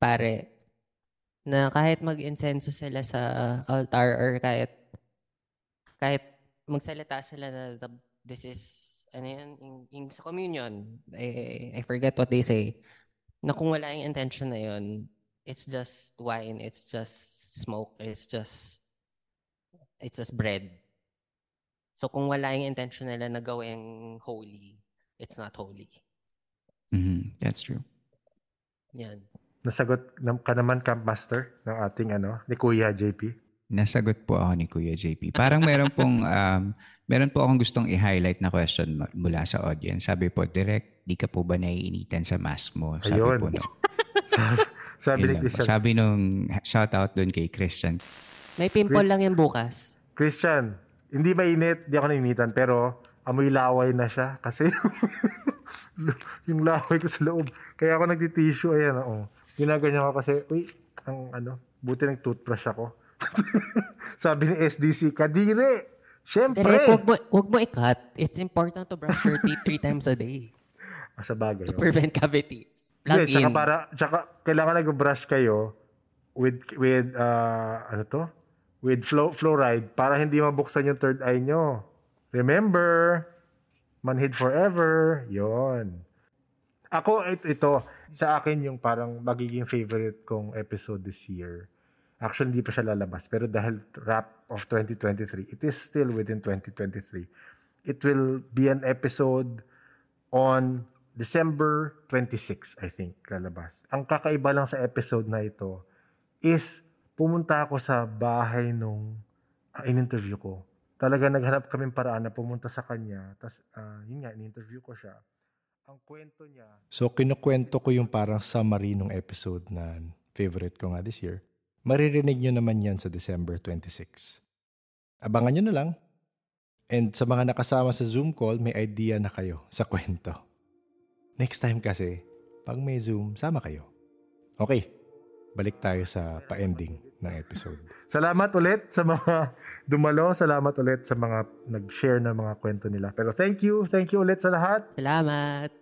pare, na kahit mag-insenso sila sa altar or kahit kahit magsalita sila na the- this is ano yun, yung, yung sa communion, I, I forget what they say, na kung wala yung intention na yun, it's just wine, it's just smoke, it's just it's just bread. So kung wala yung intention nila na gawing holy, it's not holy. Mhm, That's true. Yan. Nasagot ka naman, Camp Master, ng ating ano, ni Kuya JP. Nasagot po ako ni Kuya JP. Parang meron pong um, meron po akong gustong i-highlight na question mula sa audience. Sabi po, direct, di ka po ba naiinitan sa mask mo? Sabi Ayun. po no. Sabi, ni po. Christian. Sabi nung shout out doon kay Christian. May pimple lang yan bukas. Christian, hindi mainit, di ako nainitan, pero amoy laway na siya kasi yung laway ko sa loob. Kaya ako nagti-tissue, ayan, oo. Ginaganyan ko kasi, uy, ang ano, buti ng toothbrush ako. Sabi ni SDC, kadire! Siyempre! Direk, wag mo, wag mo i-cut. It's important to brush your teeth three times a day Ah, Sa bagay. to oo. prevent cavities. Plug tsaka in. para, tsaka kailangan nag-brush kayo with, with, uh, ano to? with flo- fluoride para hindi mabuksan yung third eye nyo. Remember, manhid forever. Yon. Ako, it, ito, sa akin yung parang magiging favorite kong episode this year. Actually, hindi pa siya lalabas. Pero dahil wrap of 2023, it is still within 2023. It will be an episode on December 26, I think, lalabas. Ang kakaiba lang sa episode na ito is pumunta ako sa bahay nung uh, in-interview ko. Talaga naghanap kami paraan na pumunta sa kanya. Tapos, uh, yun nga, in-interview ko siya. Ang kwento niya... So, kinukwento ko yung parang summary ng episode na favorite ko nga this year. Maririnig nyo naman yan sa December 26. Abangan nyo na lang. And sa mga nakasama sa Zoom call, may idea na kayo sa kwento. Next time kasi, pag may Zoom, sama kayo. Okay, balik tayo sa pa-ending ng episode. Salamat ulit sa mga dumalo. Salamat ulit sa mga nag-share ng mga kwento nila. Pero thank you. Thank you ulit sa lahat. Salamat.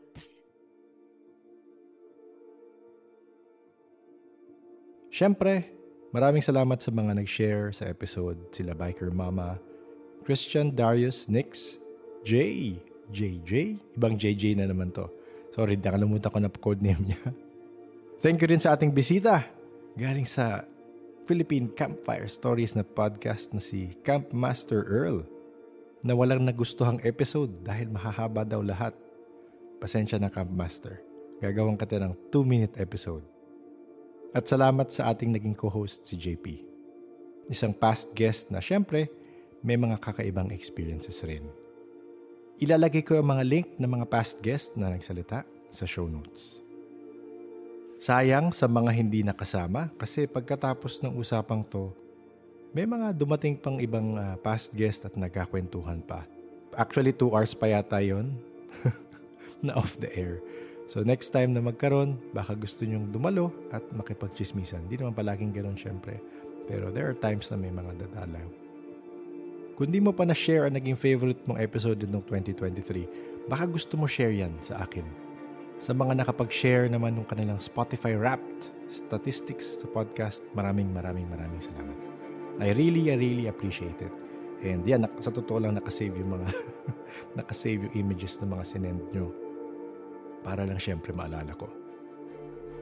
Siyempre, maraming salamat sa mga nag-share sa episode. Sila Biker Mama, Christian, Darius, Nix, Jay, JJ. Ibang JJ na naman to. Sorry, nakalimutan ko na code name niya. Thank you rin sa ating bisita. Galing sa Philippine Campfire Stories na podcast na si Camp Master Earl na walang nagustuhang episode dahil mahahaba daw lahat. Pasensya na Camp Master. Gagawin ka ng 2-minute episode. At salamat sa ating naging co-host si JP. Isang past guest na syempre may mga kakaibang experiences rin. Ilalagay ko ang mga link ng mga past guest na nagsalita sa show notes. Sayang sa mga hindi nakasama kasi pagkatapos ng usapang to, may mga dumating pang ibang uh, past guest at nagkakwentuhan pa. Actually, 2 hours pa yata yon na off the air. So next time na magkaroon, baka gusto nyong dumalo at makipagchismisan. Hindi naman palaging ganoon syempre. Pero there are times na may mga dadalaw. Kung di mo pa na-share ang naging favorite mong episode ng 2023, baka gusto mo share yan sa akin sa mga nakapag-share naman ng kanilang Spotify Wrapped statistics sa podcast, maraming maraming maraming salamat. I really, I really appreciate it. And yan, sa totoo lang nakasave yung mga nakasave yung images ng mga sinend nyo para lang syempre maalala ko.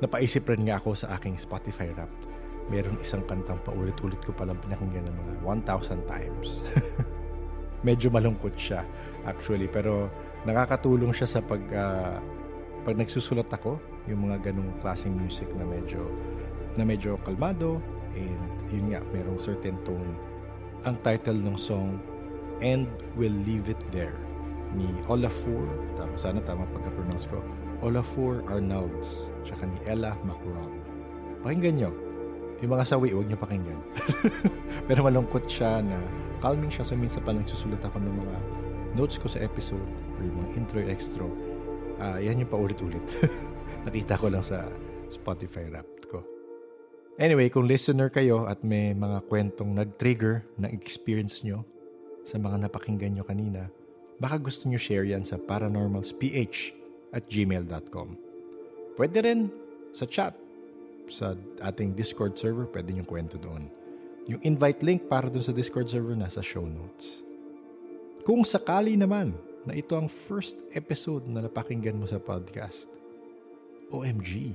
Napaisip rin nga ako sa aking Spotify Wrapped. Meron isang kantang paulit-ulit ko palang pinakinggan ng mga 1,000 times. Medyo malungkot siya actually pero nakakatulong siya sa pag uh, pag nagsusulat ako, yung mga ganong klaseng music na medyo na medyo kalmado and yun nga, merong certain tone. Ang title ng song, And We'll Leave It There ni Olafur, tama, sana tama pagka-pronounce ko, Olafur Arnolds, tsaka ni Ella McRob. Pakinggan nyo. Yung mga sawi, huwag nyo pakinggan. Pero malungkot siya na calming siya. So minsan pa nagsusulat ako ng mga notes ko sa episode or yung mga intro, extra uh, yan yung paulit-ulit. Nakita ko lang sa Spotify Wrapped ko. Anyway, kung listener kayo at may mga kwentong nag-trigger na experience nyo sa mga napakinggan nyo kanina, baka gusto nyo share yan sa paranormalsph at gmail.com. Pwede rin sa chat sa ating Discord server, pwede nyo kwento doon. Yung invite link para doon sa Discord server nasa show notes. Kung sakali naman na ito ang first episode na napakinggan mo sa podcast. OMG.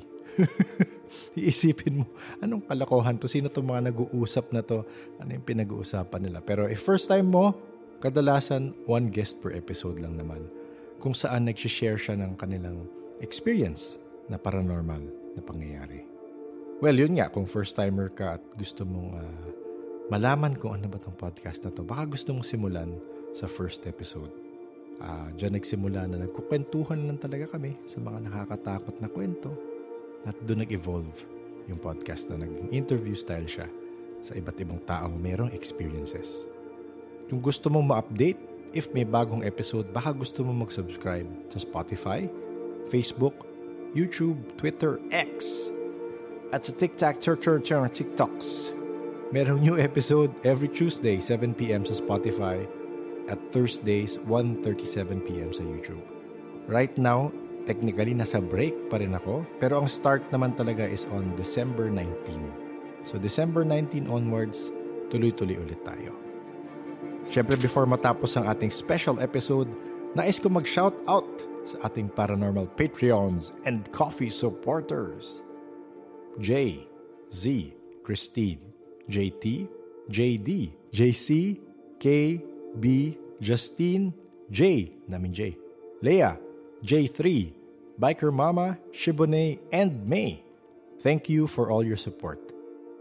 Iisipin mo, anong kalokohan to? Sino itong mga nag-uusap na to? Ano yung pinag-uusapan nila? Pero if first time mo, kadalasan one guest per episode lang naman. Kung saan nag-share siya ng kanilang experience na paranormal na pangyayari. Well, yun nga, kung first timer ka at gusto mong uh, malaman kung ano ba tong podcast na to, baka gusto mong simulan sa first episode. Uh, Diyan nagsimula na nagkukwentuhan lang talaga kami sa mga nakakatakot na kwento at doon nag-evolve yung podcast na naging interview style siya sa iba't ibang taong mayroong experiences. Kung gusto mong ma-update, if may bagong episode, baka gusto mong mag-subscribe sa Spotify, Facebook, YouTube, Twitter, X, at sa TikTok, Turtur, TikToks. Merong new episode every Tuesday, 7pm sa Spotify, at Thursdays 1.37pm sa YouTube. Right now, technically nasa break pa rin ako, pero ang start naman talaga is on December 19. So December 19 onwards, tuloy-tuloy ulit tayo. Siyempre before matapos ang ating special episode, nais ko mag-shout out sa ating paranormal Patreons and coffee supporters. J, Z, Christine, JT, JD, JC, K, B, Justine, J, namin J, Leah, J3, Biker Mama, Shibone, and May. Thank you for all your support.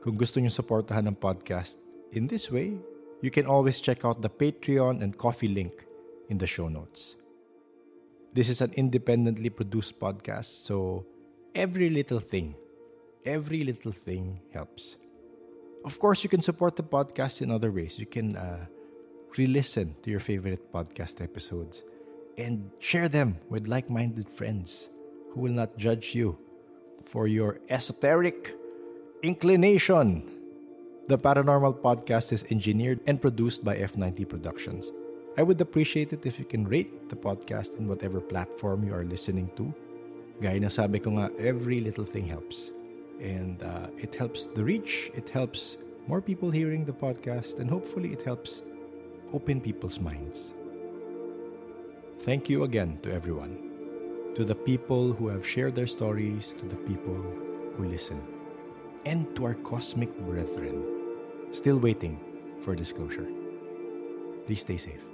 Kung gusto niyo supportahan ng podcast in this way, you can always check out the Patreon and coffee link in the show notes. This is an independently produced podcast, so every little thing, every little thing helps. Of course, you can support the podcast in other ways. You can uh, re listen to your favorite podcast episodes and share them with like minded friends who will not judge you for your esoteric inclination. The Paranormal Podcast is engineered and produced by F90 Productions. I would appreciate it if you can rate the podcast in whatever platform you are listening to. Gaya na sabi ko nga, every little thing helps. And uh, it helps the reach, it helps more people hearing the podcast, and hopefully it helps open people's minds. Thank you again to everyone. To the people who have shared their stories, to the people who listen, and to our cosmic brethren still waiting for disclosure. Please stay safe.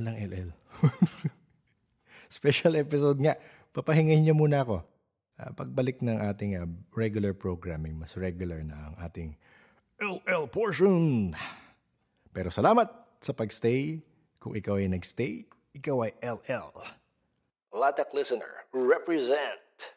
Walang LL. Special episode nga. Papahingahin niyo muna ako. Uh, pagbalik ng ating uh, regular programming, mas regular na ang ating LL portion. Pero salamat sa pagstay. Kung ikaw ay nagstay, ikaw ay LL. Latak listener, represent.